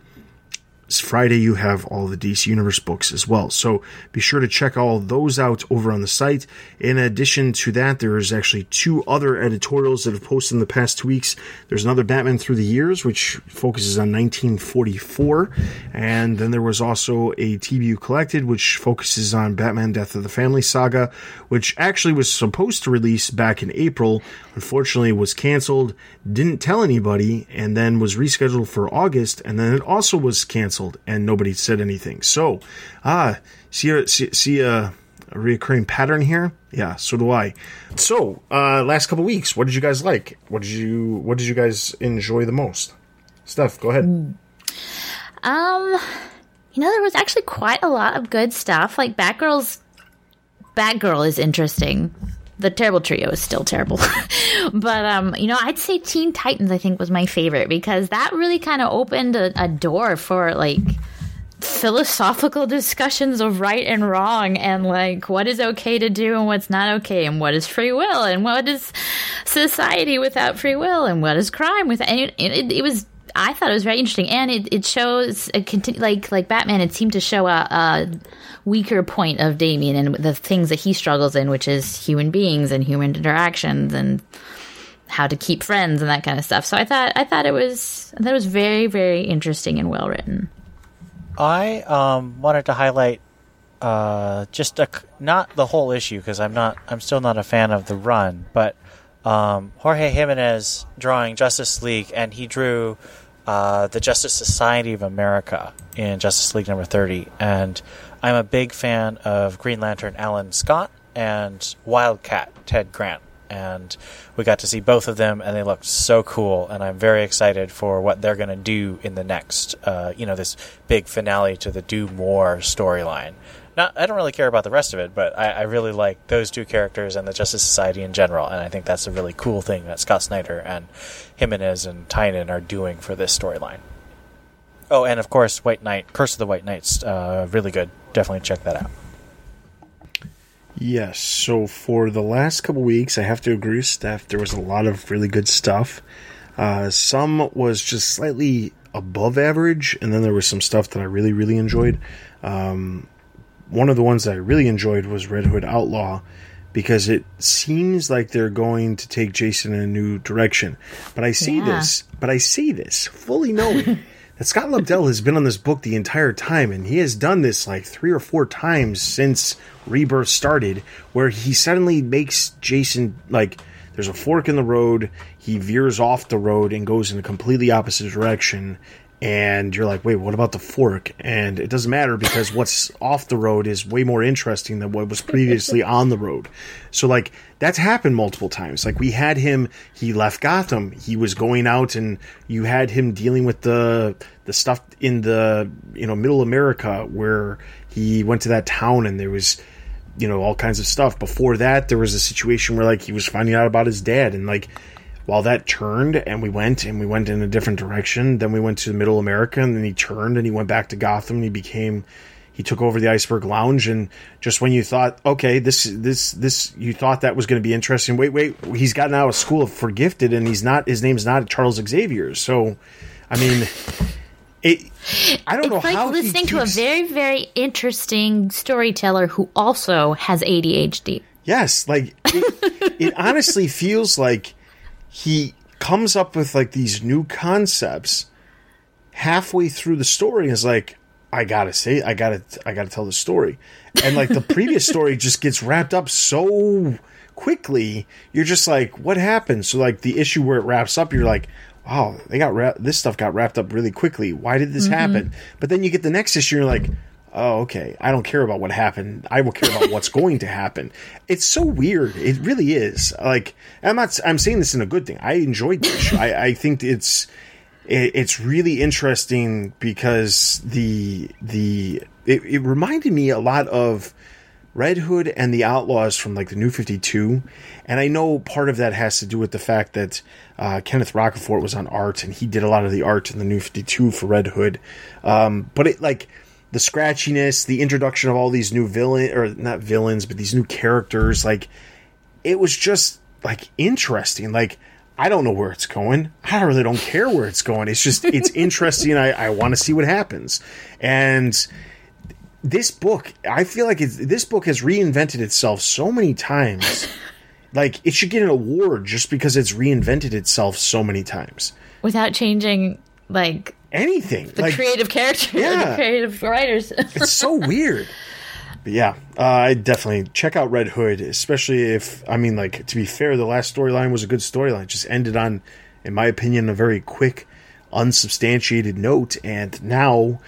Friday, you have all the DC Universe books as well. So be sure to check all those out over on the site. In addition to that, there is actually two other editorials that have posted in the past two weeks. There's another Batman Through the Years, which focuses on 1944. And then there was also a TBU Collected, which focuses on Batman Death of the Family Saga, which actually was supposed to release back in April. Unfortunately, was canceled, didn't tell anybody, and then was rescheduled for August. And then it also was canceled and nobody said anything. So, ah, see a see, see a, a reoccurring pattern here. Yeah, so do I. So, uh, last couple weeks, what did you guys like? What did you What did you guys enjoy the most? Steph, go ahead. Um, you know, there was actually quite a lot of good stuff. Like Batgirl's Batgirl is interesting. The Terrible Trio is still terrible, but um, you know, I'd say Teen Titans. I think was my favorite because that really kind of opened a, a door for like philosophical discussions of right and wrong and like what is okay to do and what's not okay and what is free will and what is society without free will and what is crime with and it, it, it was I thought it was very interesting and it, it shows a continu- like like Batman it seemed to show a, a weaker point of Damian and the things that he struggles in which is human beings and human interactions and how to keep friends and that kind of stuff. So I thought I thought it was it was very very interesting and well written. I um, wanted to highlight uh, just a, not the whole issue because I'm not I'm still not a fan of the run, but um, Jorge Jimenez drawing Justice League, and he drew uh, the Justice Society of America in Justice League number thirty, and I'm a big fan of Green Lantern Alan Scott and Wildcat Ted Grant and we got to see both of them, and they looked so cool. And I'm very excited for what they're going to do in the next, uh, you know, this big finale to the Doom War storyline. Not, I don't really care about the rest of it, but I, I, really like those two characters and the Justice Society in general, and I think that's a really cool thing that Scott Snyder and Jimenez and Tynion are doing for this storyline. Oh, and of course, White Knight, Curse of the White Knights, uh, really good. Definitely check that out. Yes. So for the last couple weeks, I have to agree with Steph. There was a lot of really good stuff. Uh, some was just slightly above average, and then there was some stuff that I really, really enjoyed. Um, one of the ones that I really enjoyed was Red Hood Outlaw because it seems like they're going to take Jason in a new direction. But I see yeah. this, but I see this fully knowing that Scott Lobdell has been on this book the entire time, and he has done this like three or four times since Rebirth started, where he suddenly makes Jason like there's a fork in the road, he veers off the road and goes in a completely opposite direction, and you're like, wait, what about the fork? And it doesn't matter because what's off the road is way more interesting than what was previously on the road. So like that's happened multiple times. Like we had him, he left Gotham, he was going out, and you had him dealing with the the stuff in the you know middle America where he went to that town and there was you know all kinds of stuff. Before that, there was a situation where like he was finding out about his dad and like while that turned and we went and we went in a different direction, then we went to Middle America and then he turned and he went back to Gotham and he became he took over the Iceberg Lounge and just when you thought, okay, this this this you thought that was going to be interesting. Wait, wait, he's got now a school for gifted and he's not his name's not Charles Xavier. So, I mean, it I don't it's know like how listening to a very very interesting storyteller who also has ADHD. Yes, like it, it honestly feels like he comes up with like these new concepts halfway through the story is like I gotta say I gotta I gotta tell the story. And like the previous story just gets wrapped up so quickly you're just like what happened? So like the issue where it wraps up you're like wow they got ra- this stuff got wrapped up really quickly. Why did this mm-hmm. happen? But then you get the next issue you're like oh, okay, I don't care about what happened. I will care about what's going to happen. It's so weird. It really is. Like, I'm not, I'm saying this in a good thing. I enjoyed this. I, I think it's, it, it's really interesting because the, the, it, it reminded me a lot of Red Hood and the Outlaws from like the New 52. And I know part of that has to do with the fact that uh, Kenneth Rocafort was on art and he did a lot of the art in the New 52 for Red Hood. Um, but it like the scratchiness, the introduction of all these new villain or not villains, but these new characters, like it was just like interesting. Like I don't know where it's going. I really don't care where it's going. It's just it's interesting. I, I want to see what happens. And this book, I feel like it's, this book has reinvented itself so many times. like it should get an award just because it's reinvented itself so many times without changing like anything. the like creative character, Yeah. the creative writers. it's so weird. But yeah, uh, I definitely check out Red Hood, especially if I mean, like to be fair, the last storyline was a good storyline. Just ended on, in my opinion, a very quick, unsubstantiated note, and now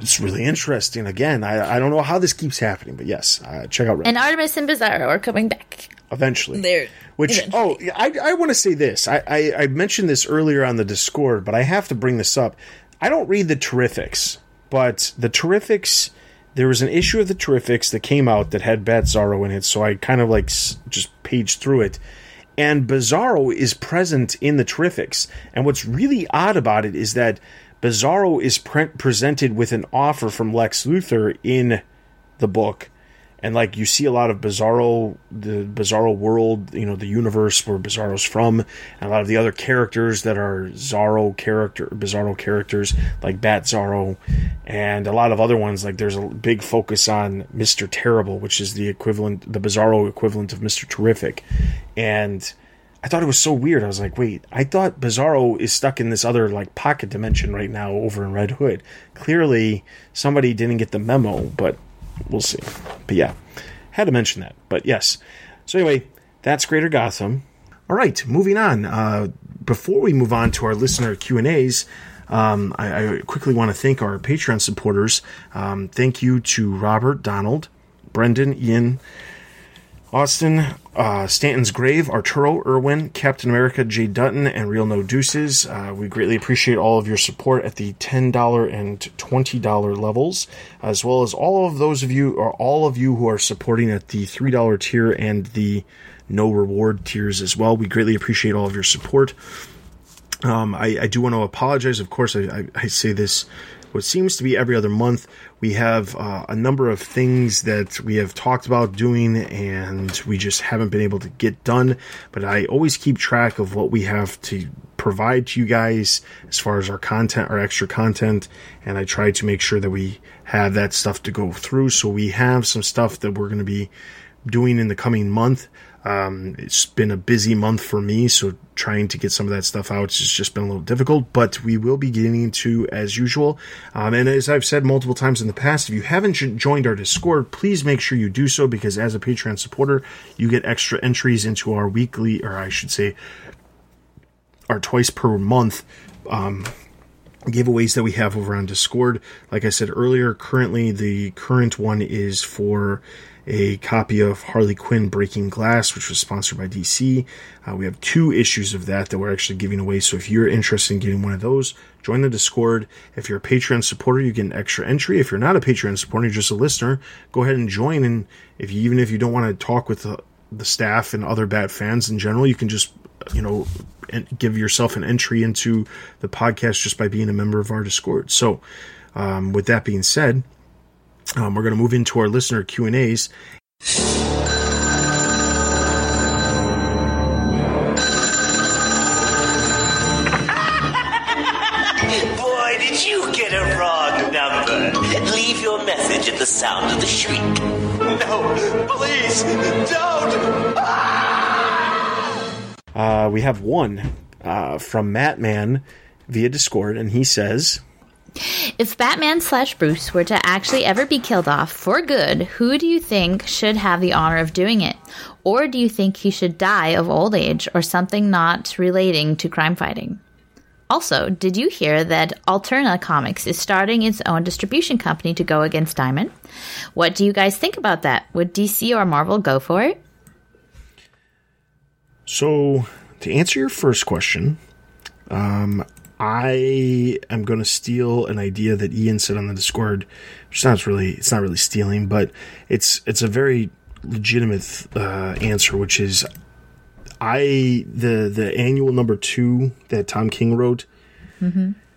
it's it's really interesting. Again, I I don't know how this keeps happening, but yes, uh, check out Red. and Artemis and Bizarro are coming back. eventually. They're Which eventually. oh, I I want to say this. I, I I mentioned this earlier on the Discord, but I have to bring this up. I don't read the Terrifics, but the Terrifics. There was an issue of the Terrifics that came out that had Batzarro in it, so I kind of like s- just paged through it. And Bizarro is present in the Terrifics. And what's really odd about it is that Bizarro is pre- presented with an offer from Lex Luthor in the book and like you see a lot of Bizarro, the Bizarro world, you know, the universe where Bizarro's from, and a lot of the other characters that are Zorro character, Bizarro characters like Batzarro, and a lot of other ones. Like there's a big focus on Mister Terrible, which is the equivalent, the Bizarro equivalent of Mister Terrific, and. I thought it was so weird. I was like, wait, I thought Bizarro is stuck in this other like pocket dimension right now over in Red Hood. Clearly, somebody didn't get the memo, but we'll see. But yeah, had to mention that. But yes. So anyway, that's Greater Gotham. All right, moving on. Uh, before we move on to our listener Q and A's, um, I, I quickly want to thank our Patreon supporters. Um, thank you to Robert, Donald, Brendan, Ian, Austin, uh, Stanton's Grave, Arturo, Irwin, Captain America, Jay Dutton, and Real No Deuces. Uh, we greatly appreciate all of your support at the $10 and $20 levels, as well as all of those of you, or all of you who are supporting at the $3 tier and the no reward tiers as well. We greatly appreciate all of your support. Um, I, I do want to apologize. Of course, I, I, I say this what seems to be every other month. We have uh, a number of things that we have talked about doing, and we just haven't been able to get done. But I always keep track of what we have to provide to you guys as far as our content, our extra content, and I try to make sure that we have that stuff to go through. So we have some stuff that we're going to be doing in the coming month. Um, it's been a busy month for me, so trying to get some of that stuff out has just been a little difficult, but we will be getting to as usual. Um, and as I've said multiple times in the past, if you haven't joined our Discord, please make sure you do so because as a Patreon supporter, you get extra entries into our weekly, or I should say, our twice per month um, giveaways that we have over on Discord. Like I said earlier, currently the current one is for a copy of Harley Quinn Breaking Glass, which was sponsored by DC. Uh, we have two issues of that that we're actually giving away. So if you're interested in getting one of those, join the Discord. If you're a Patreon supporter, you get an extra entry. If you're not a Patreon supporter, you're just a listener, go ahead and join. And if you, even if you don't want to talk with the, the staff and other Bat fans in general, you can just you know give yourself an entry into the podcast just by being a member of our Discord. So, um, with that being said, um, we're going to move into our listener Q and A's. Boy, did you get a wrong number. Leave your message at the sound of the shriek. No, please, don't! Uh, we have one uh, from Mattman via Discord, and he says, If Batman slash Bruce were to actually ever be killed off for good, who do you think should have the honor of doing it? Or do you think he should die of old age or something not relating to crime fighting? Also, did you hear that Alterna Comics is starting its own distribution company to go against Diamond? What do you guys think about that? Would DC or Marvel go for it? So, to answer your first question, um, I am going to steal an idea that Ian said on the Discord, which sounds really it's not really stealing, but it's it's a very legitimate uh, answer, which is I the the annual number two that Tom King wrote.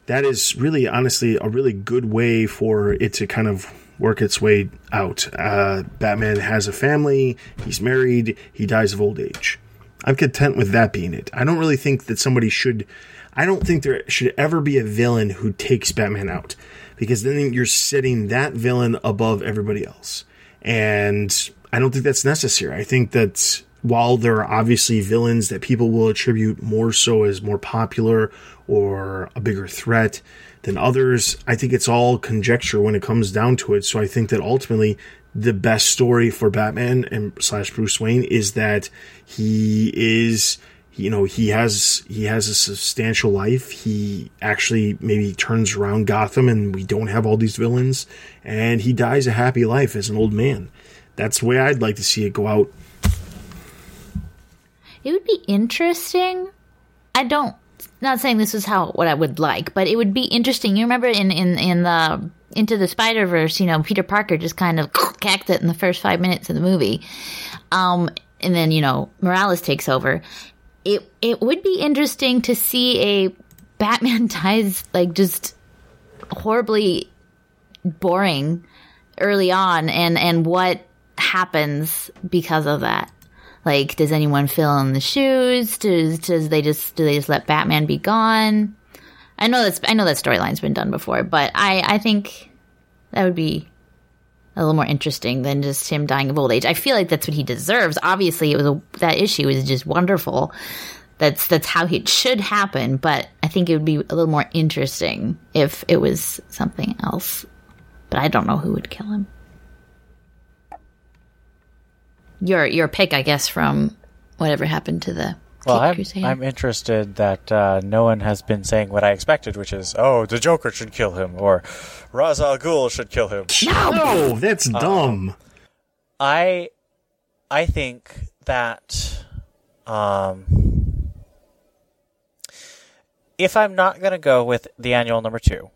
that is really honestly a really good way for it to kind of work its way out. Uh, Batman has a family, he's married, he dies of old age. I'm content with that being it. I don't really think that somebody should. I don't think there should ever be a villain who takes Batman out because then you're setting that villain above everybody else. And I don't think that's necessary. I think that while there are obviously villains that people will attribute more so as more popular or a bigger threat than others, I think it's all conjecture when it comes down to it. So I think that ultimately the best story for Batman and slash Bruce Wayne is that he is you know he has he has a substantial life he actually maybe turns around gotham and we don't have all these villains and he dies a happy life as an old man that's the way i'd like to see it go out It would be interesting. I don't not saying this is how what I would like, but it would be interesting. You remember in in in the into the Spider Verse, you know, Peter Parker just kind of cacked it in the first five minutes of the movie, um, and then you know Morales takes over. It it would be interesting to see a Batman dies like just horribly boring early on, and and what happens because of that. Like, does anyone fill in the shoes? Does does they just do they just let Batman be gone? I know that's I know that storyline's been done before, but I I think that would be a little more interesting than just him dying of old age. I feel like that's what he deserves. Obviously, it was a, that issue is just wonderful. That's that's how it should happen. But I think it would be a little more interesting if it was something else. But I don't know who would kill him. Your your pick, I guess, from whatever happened to the Well, I'm, I'm interested that uh, no one has been saying what I expected, which is, oh, the Joker should kill him, or Ra's al Ghul should kill him. no that's dumb I I think that um, if I'm not going to go with the annual number two,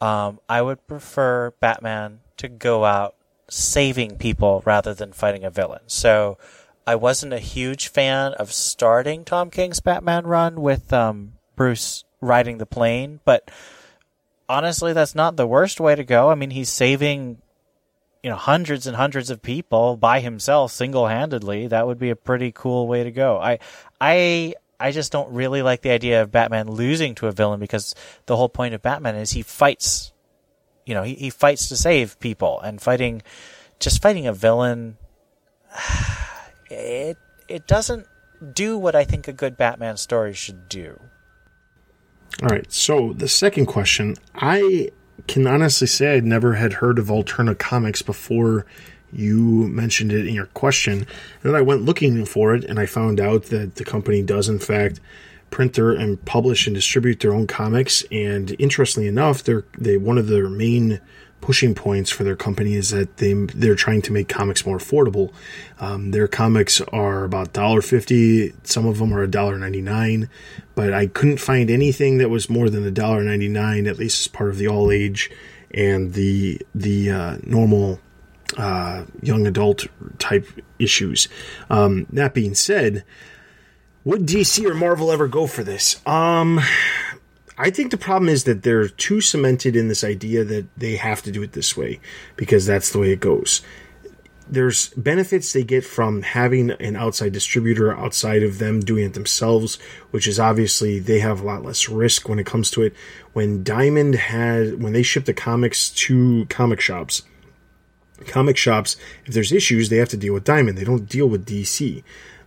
um, I would prefer Batman to go out saving people rather than fighting a villain. So I wasn't a huge fan of starting Tom King's Batman run with um, Bruce riding the plane, but honestly, that's not the worst way to go. I mean, he's saving you know hundreds and hundreds of people by himself single-handedly that would be a pretty cool way to go i i i just don't really like the idea of batman losing to a villain because the whole point of batman is he fights you know he, he fights to save people and fighting just fighting a villain it it doesn't do what i think a good batman story should do All right. So the second question, I can honestly say I'd never had heard of Alterna Comics before you mentioned it in your question. And then I went looking for it and I found out that the company does in fact print their and publish and distribute their own comics. And interestingly enough, they're they one of their main pushing points for their company is that they they're trying to make comics more affordable. Um, their comics are about $1.50. Some of them are $1.99. But I couldn't find anything that was more than $1.99, at least as part of the all age and the the uh, normal uh, young adult type issues. Um, that being said, would DC or Marvel ever go for this? Um, I think the problem is that they're too cemented in this idea that they have to do it this way because that's the way it goes. There's benefits they get from having an outside distributor outside of them doing it themselves, which is obviously they have a lot less risk when it comes to it. When Diamond had, when they ship the comics to comic shops, comic shops, if there's issues, they have to deal with Diamond. They don't deal with DC.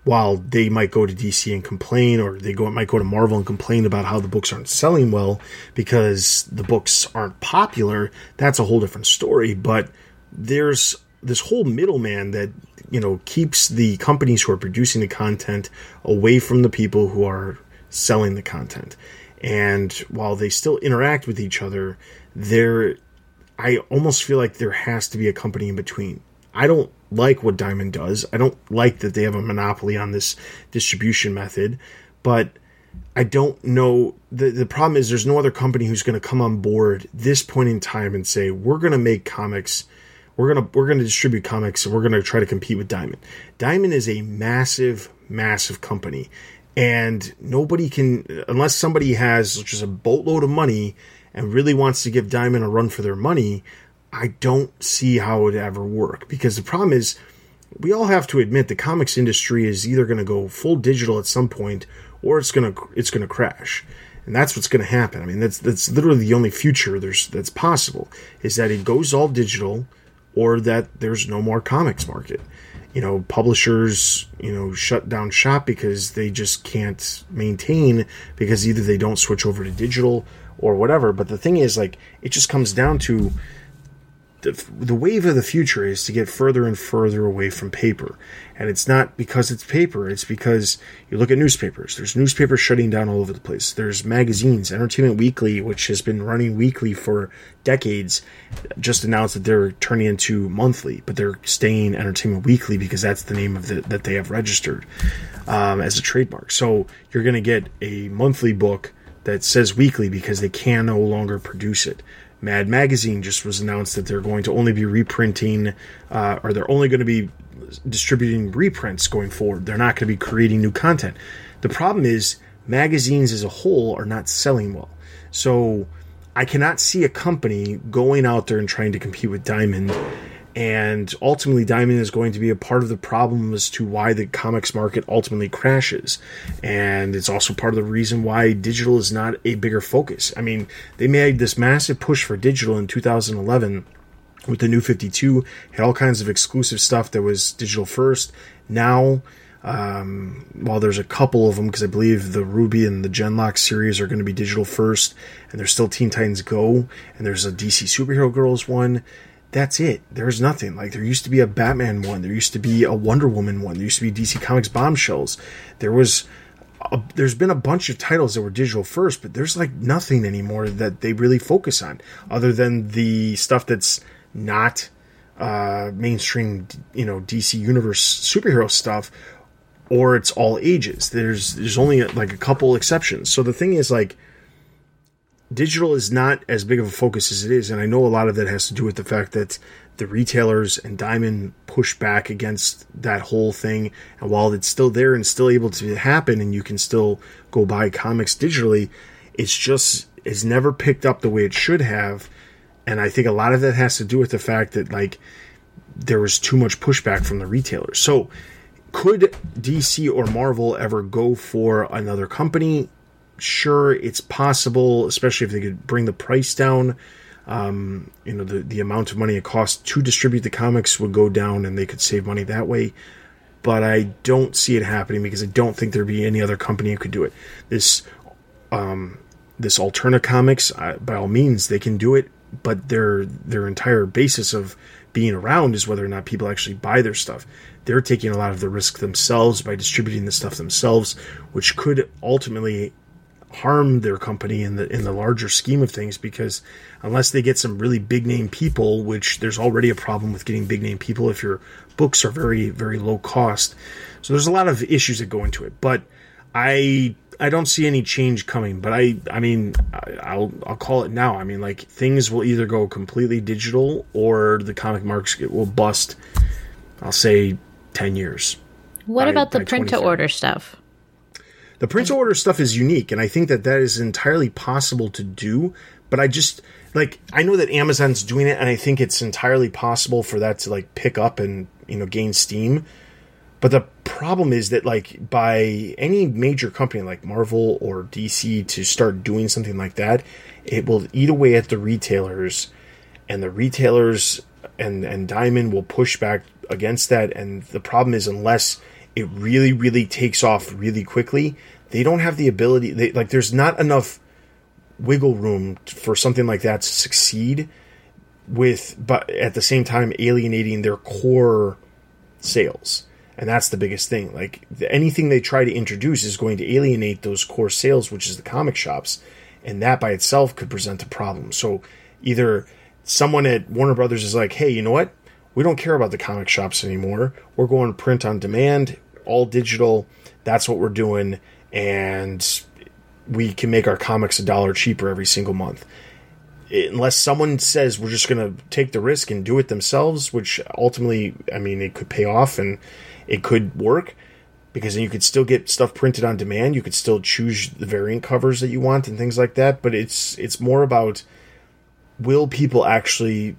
While they might go to DC and complain, or they go might go to Marvel and complain about how the books aren't selling well because the books aren't popular, that's a whole different story. But there's this whole middleman that you know keeps the companies who are producing the content away from the people who are selling the content. And while they still interact with each other, there I almost feel like there has to be a company in between. I don't like what Diamond does. I don't like that they have a monopoly on this distribution method, but I don't know. The, the problem is there's no other company who's going to come on board this point in time and say, we're going to make comics. We're gonna we're gonna distribute comics and we're gonna try to compete with Diamond. Diamond is a massive, massive company, and nobody can unless somebody has just a boatload of money and really wants to give Diamond a run for their money. I don't see how it would ever work because the problem is we all have to admit the comics industry is either going to go full digital at some point or it's going to it's going to crash. And that's what's going to happen. I mean, that's that's literally the only future there's that's possible is that it goes all digital or that there's no more comics market. You know, publishers, you know, shut down shop because they just can't maintain because either they don't switch over to digital or whatever. But the thing is, like, it just comes down to the, wave of the future is to get further and further away from paper. And it's not because it's paper, it's because you look at newspapers. There's newspapers shutting down all over the place. There's magazines. Entertainment Weekly, which has been running weekly for decades, just announced that they're turning into monthly, but they're staying Entertainment Weekly because that's the name of the, that they have registered um, as a trademark. So you're going to get a monthly book that says weekly because they can no longer produce it. Mad Magazine just was announced that they're going to only be reprinting, uh, or they're only going to be distributing reprints going forward. They're not going to be creating new content. The problem is, magazines as a whole are not selling well. So I cannot see a company going out there and trying to compete with Diamond. And ultimately, Diamond is going to be a part of the problem as to why the comics market ultimately crashes. And it's also part of the reason why digital is not a bigger focus. I mean, they made this massive push for digital in 2011 with the new 52 had all kinds of exclusive stuff that was digital first now um, while there's a couple of them because i believe the RWBY and the gen:LOCK series are going to be digital first and there's still teen titans go and there's a dc superhero girls one that's it. There's nothing. Like there used to be a batman one. There used to be a wonder woman one. There used to be dc comics bombshells. There was a, there's been a bunch of titles that were digital first, but there's like nothing anymore that they really focus on other than the stuff that's not uh, mainstream, you know, DC Universe superhero stuff, or it's all ages. There's there's only like a couple exceptions. So the thing is like digital is not as big of a focus as it is, and I know a lot of that has to do with the fact that the retailers and Diamond push back against that whole thing. And while it's still there and still able to happen, and you can still go buy comics digitally, it's just it's never picked up the way it should have and I think a lot of that has to do with the fact that like there was too much pushback from the retailers. So could DC or Marvel ever go for another company? Sure, it's possible, especially if they could bring the price down. Um, you know, the, the amount of money it costs to distribute the comics would go down and they could save money that way. But I don't see it happening because I don't think there'd be any other company who could do it. This, um, this Alterna Comics, uh, by all means, they can do it but their their entire basis of being around is whether or not people actually buy their stuff. They're taking a lot of the risk themselves by distributing the stuff themselves, which could ultimately harm their company in the in the larger scheme of things because unless they get some really big name people, which there's already a problem with getting big name people if your books are very very low cost. So there's a lot of issues that go into it, but I I don't see any change coming, but I I mean I'll I'll call it now. I mean like things will either go completely digital or the comic market will bust. I'll say ten years. What by, about the print to order stuff? The print to order stuff is unique, and I think that that is entirely possible to do. But I just like I know that Amazon's doing it, and I think it's entirely possible for that to like pick up and you know gain steam. But the problem is that like by any major company like Marvel or DC to start doing something like that, it will eat away at the retailers and the retailers and and Diamond will push back against that and the problem is unless it really really takes off really quickly, they don't have the ability they like there's not enough wiggle room for something like that to succeed with but at the same time alienating their core sales and that's the biggest thing. Like anything they try to introduce is going to alienate those core sales, which is the comic shops, and that by itself could present a problem. So either someone at Warner Brothers is like, "Hey, you know what? We don't care about the comic shops anymore. We're going to print on demand, all digital. That's what we're doing." And we can make our comics a dollar cheaper every single month. Unless someone says we're just going to take the risk and do it themselves, which ultimately, I mean, it could pay off and it could work because then you could still get stuff printed on demand. You could still choose the variant covers that you want and things like that. But it's it's more about will people actually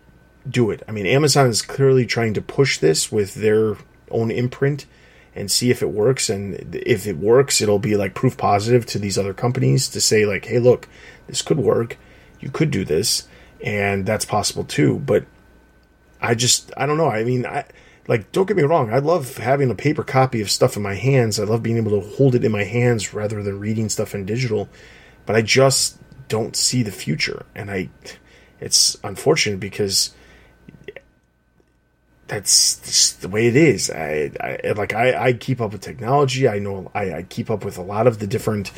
do it? I mean, Amazon is clearly trying to push this with their own imprint and see if it works. And if it works, it'll be like proof positive to these other companies to say like, hey, look, this could work. You could do this, and that's possible too. But I just I don't know. I mean, I like don't get me wrong. I love having a paper copy of stuff in my hands. I love being able to hold it in my hands rather than reading stuff in digital. But I just don't see the future, and I it's unfortunate because that's the way it is. I, I like I, I keep up with technology. I know I, I keep up with a lot of the different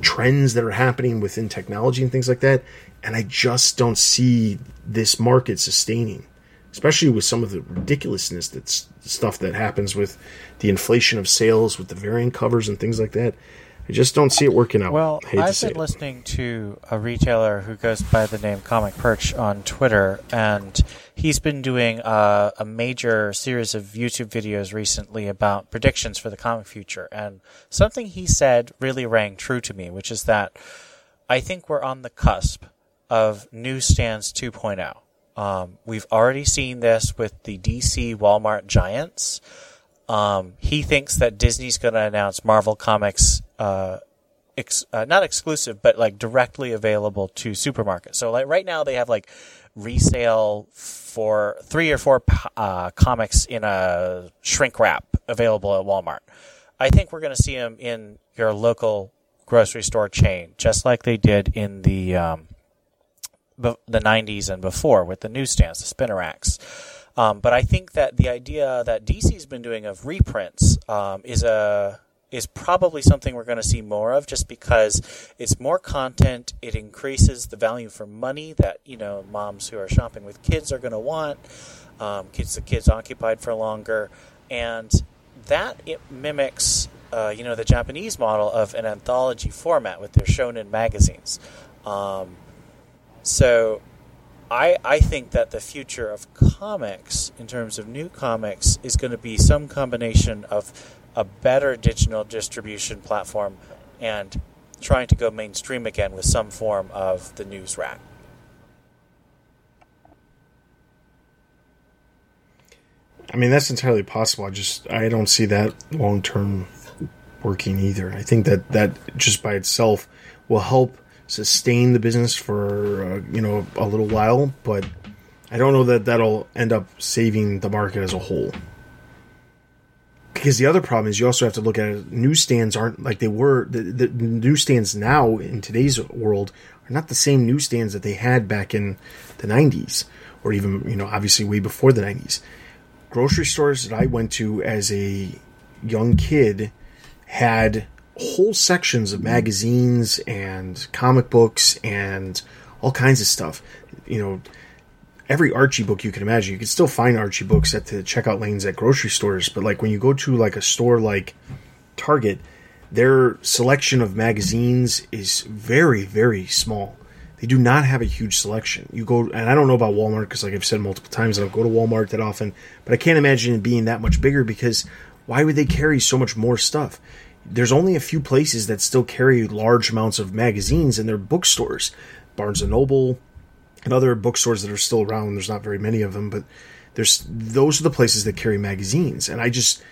trends that are happening within technology and things like that. And I just don't see this market sustaining, especially with some of the ridiculousness that's stuff that happens with the inflation of sales, with the variant covers and things like that. I just don't see it working out. Well, I hate to I've been it. listening to a retailer who goes by the name Comic Perch on Twitter, and he's been doing a, a major series of YouTube videos recently about predictions for the comic future. And something he said really rang true to me, which is that I think we're on the cusp of newsstands 2.0. Um, we've already seen this with the DC Walmart giants. Um, he thinks that Disney's going to announce Marvel Comics, uh, ex- uh, not exclusive, but like directly available to supermarkets. So like right now they have like resale for three or four uh, comics in a shrink wrap available at Walmart. I think we're going to see them in your local grocery store chain, just like they did in the um, the 90s and before with the newsstands, the spinner racks. Um, but I think that the idea that DC's been doing of reprints um, is a is probably something we're going to see more of, just because it's more content. It increases the value for money that you know moms who are shopping with kids are going to want. Um, keeps the kids occupied for longer, and that it mimics uh, you know the Japanese model of an anthology format with their shonen magazines. Um, so I, I think that the future of comics, in terms of new comics, is going to be some combination of a better digital distribution platform and trying to go mainstream again with some form of the news rack. I mean, that's entirely possible. I just I don't see that long term working either. I think that that just by itself will help sustain the business for uh, you know a little while, but I don't know that that'll end up saving the market as a whole. Because the other problem is you also have to look at it, newsstands aren't like they were. The, the newsstands now in today's world are not the same newsstands that they had back in the '90s, or even you know obviously way before the '90s. Grocery stores that I went to as a young kid had whole sections of magazines and comic books and all kinds of stuff. You know, every Archie book you can imagine. You can still find Archie books at the checkout lanes at grocery stores, but like when you go to like a store like Target, their selection of magazines is very very small. They do not have a huge selection. You go, and I don't know about Walmart because, like I've said multiple times, I don't go to Walmart that often, but I can't imagine it being that much bigger because why would they carry so much more stuff? There's only a few places that still carry large amounts of magazines in their bookstores. Barnes and Noble and other bookstores that are still around. There's not very many of them, but there's those are the places that carry magazines. And I just,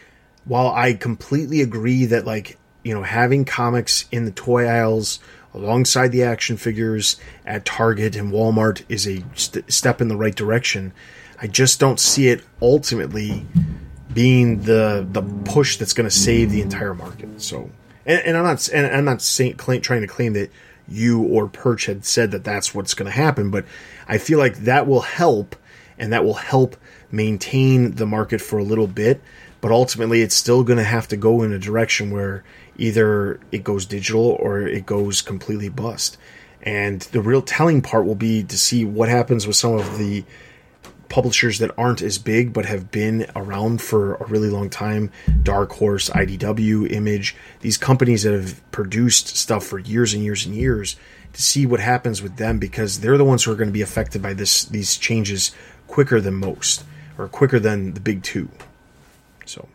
while I completely agree that like you know having comics in the toy aisles alongside the action figures at Target and Walmart is a st- step in the right direction. I just don't see it ultimately being the the push that's going to save the entire market. So, and, and I'm not and I'm not saying, claim, trying to claim that you or Perch had said that that's what's going to happen, but I feel like that will help, and that will help maintain the market for a little bit. But ultimately, it's still going to have to go in a direction where either it goes digital or it goes completely bust. And the real telling part will be to see what happens with some of the publishers that aren't as big but have been around for a really long time Dark Horse, IDW, Image, these companies that have produced stuff for years and years and years to see what happens with them because they're the ones who are going to be affected by this these changes quicker than most or quicker than the big 2. So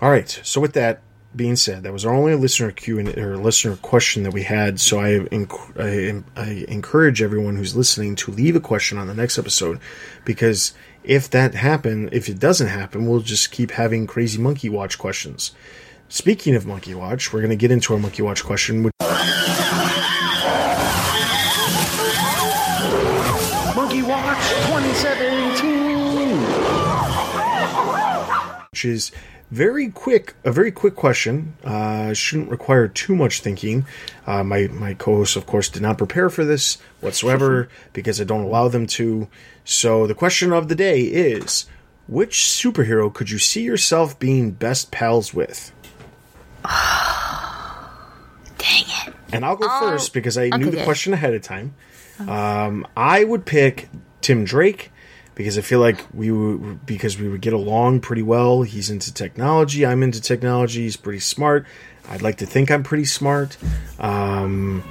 All right, so with that being said, that was our only listener Q and or listener question that we had. So I, enc- I, I encourage everyone who's listening to leave a question on the next episode, because if that happen, if it doesn't happen, we'll just keep having crazy monkey watch questions. Speaking of monkey watch, we're going to get into our monkey watch question. Which- monkey watch 2017, which is very quick, a very quick question. Uh, shouldn't require too much thinking. Uh, my my co-hosts, of course, did not prepare for this whatsoever because I don't allow them to. So the question of the day is: Which superhero could you see yourself being best pals with? Dang it. And I'll go Oh, first because I knew the good. question ahead of time. Um, I would pick Tim Drake because I feel like we would because we would get along pretty well. He's into technology. I'm into technology. He's pretty smart. I'd like to think I'm pretty smart. Um,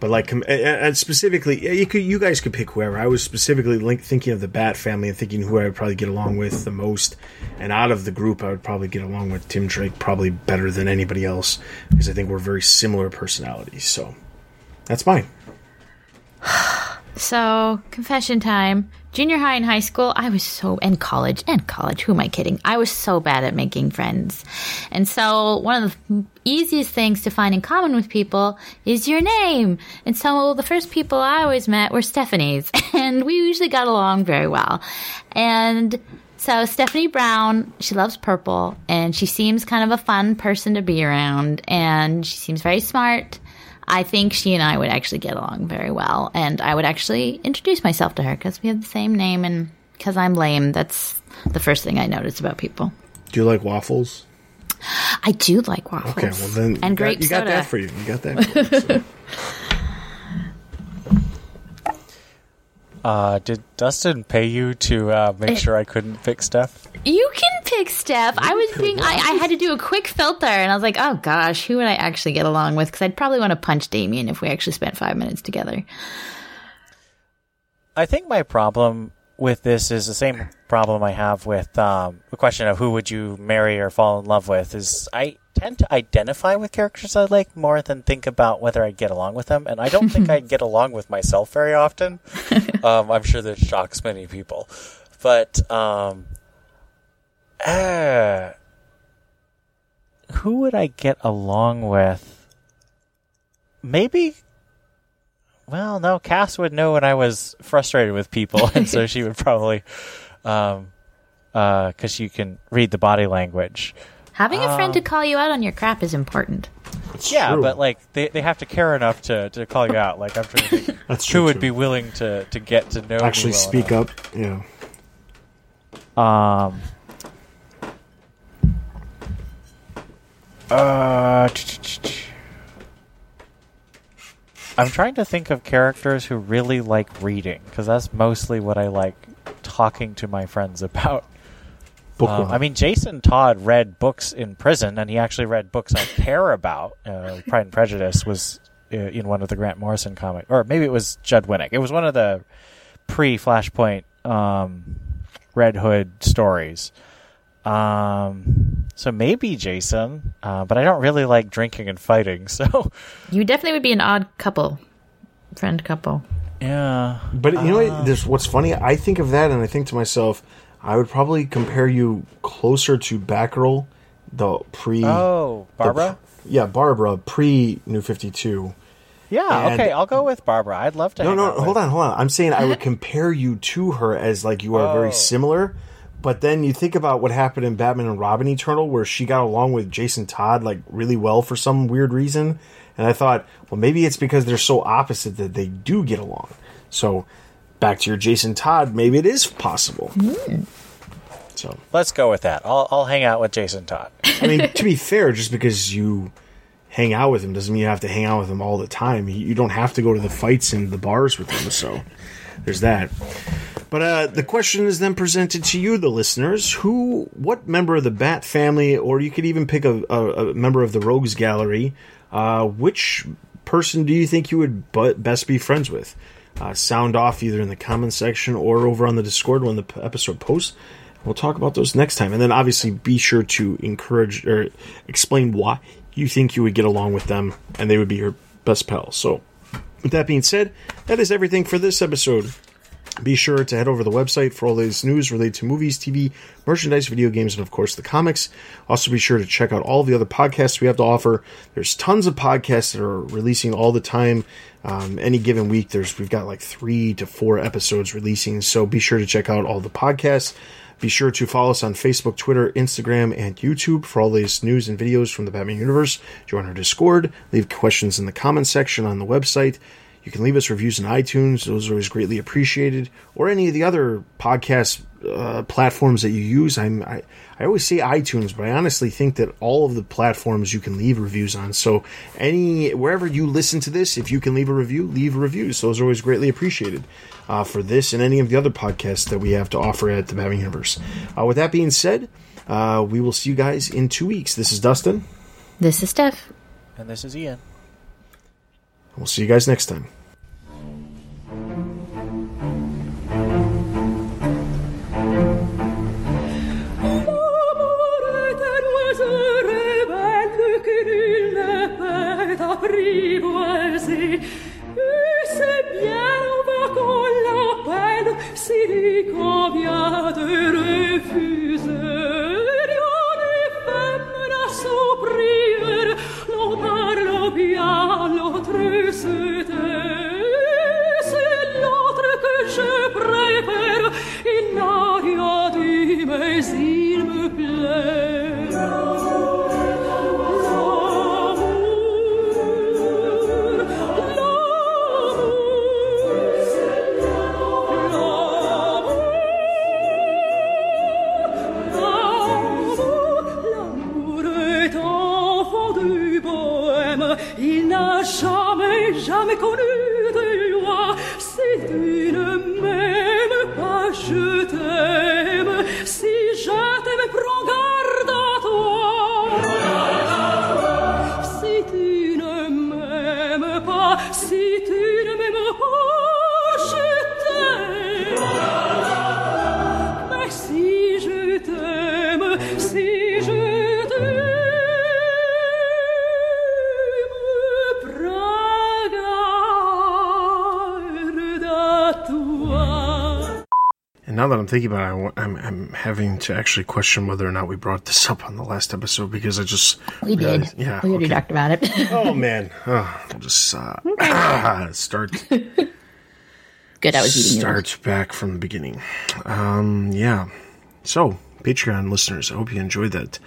but like, and- specifically, you could, you guys could pick whoever. I was specifically link, thinking of the Bat family and thinking who I would probably get along with the most. And out of the group, I would probably get along with Tim Drake probably better than anybody else because I think we're very similar personalities. So that's mine. So, confession time. Junior high and high school, I was so, and college, and college, who am I kidding? I was so bad at making friends. And so, one of the easiest things to find in common with people is your name. And so, the first people I always met were Stephanie's, and we usually got along very well. And so, Stephanie Brown, she loves purple, and she seems kind of a fun person to be around, and she seems very smart. I think she and I would actually get along very well, and I would actually introduce myself to her because we have the same name, and because I'm lame, that's the first thing I notice about people. Do you like waffles? I do like waffles. Okay, well then and got- grape you got that for you. You got that. For you, so. Uh, did Dustin pay you to uh, make sure I couldn't pick Steph? You can pick Steph. I was being, I, I had to do a quick filter, and I was like, oh gosh, who would I actually get along with? Because I'd probably want to punch Damian if we actually spent five minutes together. I think my problem with this is the same problem I have with um, the question of who would you marry or fall in love with. Is I tend to identify with characters I like more than think about whether I get along with them, and I don't think I get along with myself very often. um, I'm sure this shocks many people, but um, uh, who would I get along with? Maybe well, no, Cass would know when I was frustrated with people, and so she would probably, um, uh, because you can read the body language. Having a friend to Um, call you out on your crap is important. yeah, true. but like they, they have to care enough to, to call you out. Like I'm trying to think That's who true. would too. be willing to, to get to know me actually well speak enough. up? Yeah. Um. Uh, I'm trying to think of characters who really like reading because that's mostly what I like talking to my friends about. Bookworm. Um, I mean, Jason Todd read books in prison, and he actually read books I care about. Uh, Pride and Prejudice was uh, in one of the Grant Morrison comics, or maybe it was Judd Winick. It was one of the pre-Flashpoint um, Red Hood stories. Um, so maybe Jason, uh, but I don't really like drinking and fighting. So You definitely would be an odd couple, friend couple. yeah, But you know what? There's what's funny. I think of that, and I think to myself, I would probably compare you closer to Batgirl, the pre. Oh, the- Barbara? yeah, Barbara pre New Fifty Two. yeah. And- okay, I'll go with Barbara. I'd love to. No, no, hold with- on, hold on. I'm saying I would compare you to her as like you are Oh. very similar. But then you think about what happened in Batman and Robin Eternal, where she got along with Jason Todd like really well for some weird reason, and I thought, well, maybe it's because they're so opposite that they do get along. So, back to your Jason Todd, maybe it is possible. So, Let's go with that. I'll I'll hang out with Jason Todd. I mean, to be fair, just because you hang out with him doesn't mean you have to hang out with him all the time. You you don't have to go to the fights and the bars with him. So, there's that. But uh, the question is then presented to you, the listeners. Who, what member of the Bat family, or you could even pick a, a, a member of the Rogues Gallery, uh, which person do you think you would bu- best be friends with? Uh, sound off either in the comment section or over on the Discord when the episode posts. We'll talk about those next time. And then obviously be sure to encourage or explain why you think you would get along with them and they would be your best pals. So, with that being said, that is everything for this episode. Be sure to head over to the website for all latest news related to movies, TV, merchandise, video games, and of course the comics. Also, be sure to check out all the other podcasts we have to offer. There's tons of podcasts that are releasing all the time. Um, any given week, there's we've got like three to four episodes releasing. So be sure to check out all the podcasts. Be sure to follow us on Facebook, Twitter, Instagram, and YouTube for all the latest news and videos from the Batman universe. Join our Discord. Leave questions in the comment section on the website. You can leave us reviews in iTunes; those are always greatly appreciated. Or any of the other podcast uh, platforms that you use. I'm, I I always say iTunes, but I honestly think that all of the platforms you can leave reviews on. So any wherever you listen to this, if you can leave a review, leave reviews. So those are always greatly appreciated uh, for this and any of the other podcasts that we have to offer at the Batman Universe. Uh, with that being said, uh, we will see you guys in two weeks. This is Dustin. This is Steph. And this is Ian. We'll see you guys next time. privo si e bien on va con la s'il si convient de refuser rien n'est femme la souprir l'on parle bien l'autre se tait c'est l'autre que je préfère il n'a rien dit mais il me plaît now that I'm thinking about it, I'm, I'm having to actually question whether or not we brought this up on the last episode because I just We did. realized- yeah. We already okay. talked about it. Oh man, oh, we'll just uh, start Good, I was eating start back from the beginning. Um, yeah. So, Patreon listeners, I hope you enjoyed that.